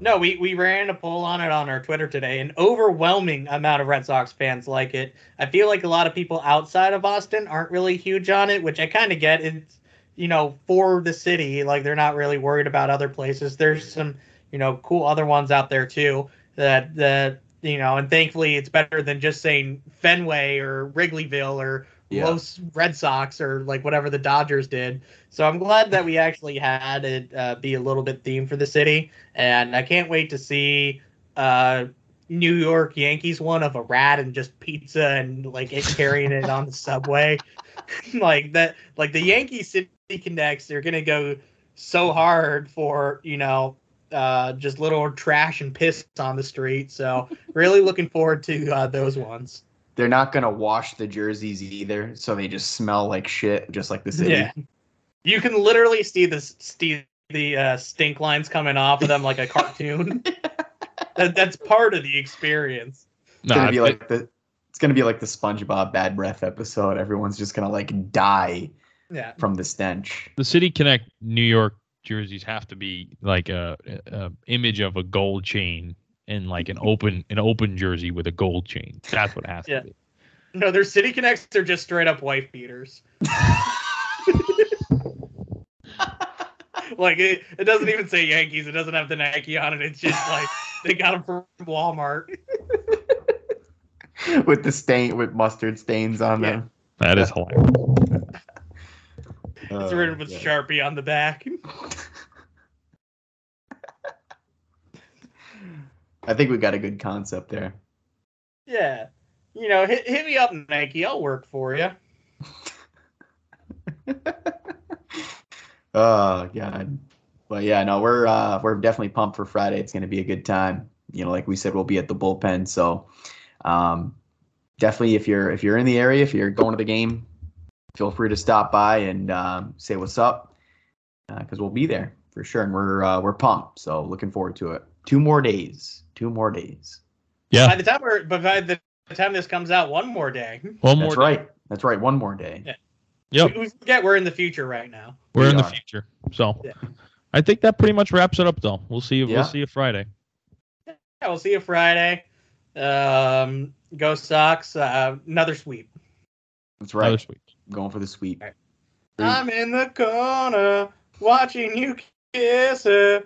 No, we, we ran a poll on it on our Twitter today. An overwhelming amount of Red Sox fans like it. I feel like a lot of people outside of Boston aren't really huge on it, which I kind of get. It's you know for the city, like they're not really worried about other places. There's some you know cool other ones out there too that that you know, and thankfully it's better than just saying Fenway or Wrigleyville or Yeah. Los Red Sox or like whatever the Dodgers did. So I'm glad that we actually had it uh, be a little bit themed for the city, and I can't wait to see uh, New York Yankees one of a rat and just pizza and like it carrying it on the subway, (laughs) like that. Like the Yankee City Connects, they're gonna go so hard for you know uh, just little trash and piss on the street. So really looking forward to uh, those ones. They're not gonna wash the jerseys either, so they just smell like shit, just like the city. Yeah. You can literally see the see the uh, stink lines coming off of them like a cartoon. (laughs) that, that's part of the experience. It's gonna be it- like the it's gonna be like the SpongeBob Bad Breath episode. Everyone's just gonna like die Yeah. from the stench. the City Connect New York jerseys have to be like a, a image of a gold chain and like an open an open jersey with a gold chain. That's what it has Yeah. to be. No, their city connects are just straight up wife beaters. like it, it doesn't even say Yankees. It doesn't have the Nike on it. It's just like they got them from Walmart. (laughs) with the stain with mustard stains on Yeah. them. That is hilarious. It's written with uh, yeah. Sharpie on the back. (laughs) I think we got a good concept there. Yeah. You know, hit, hit me up, Nike. I'll work for you. (laughs) Oh god. But yeah, no, we're uh we're definitely pumped for Friday. It's gonna be a good time. You know, like we said, we'll be at the bullpen. So um definitely if you're if you're in the area, if you're going to the game, feel free to stop by and um, say what's up. because we'll be there for sure. And we're uh, we're pumped. So looking forward to it. Two more days. Two more days. Yeah. By Yeah. the time we're by the time this comes out, one more day. One more. That's right. That's right. One more day. Yeah. Yep. We, we forget we're in the future right now. We're We in the future. So Yeah. I think that pretty much wraps it up though. We'll see you Yeah. we'll see you Friday. Yeah, we'll see you Friday. Um, go Sox. Uh, another sweep. That's right. Another right. sweep. Going for the sweep. I'm in the corner watching you kiss her.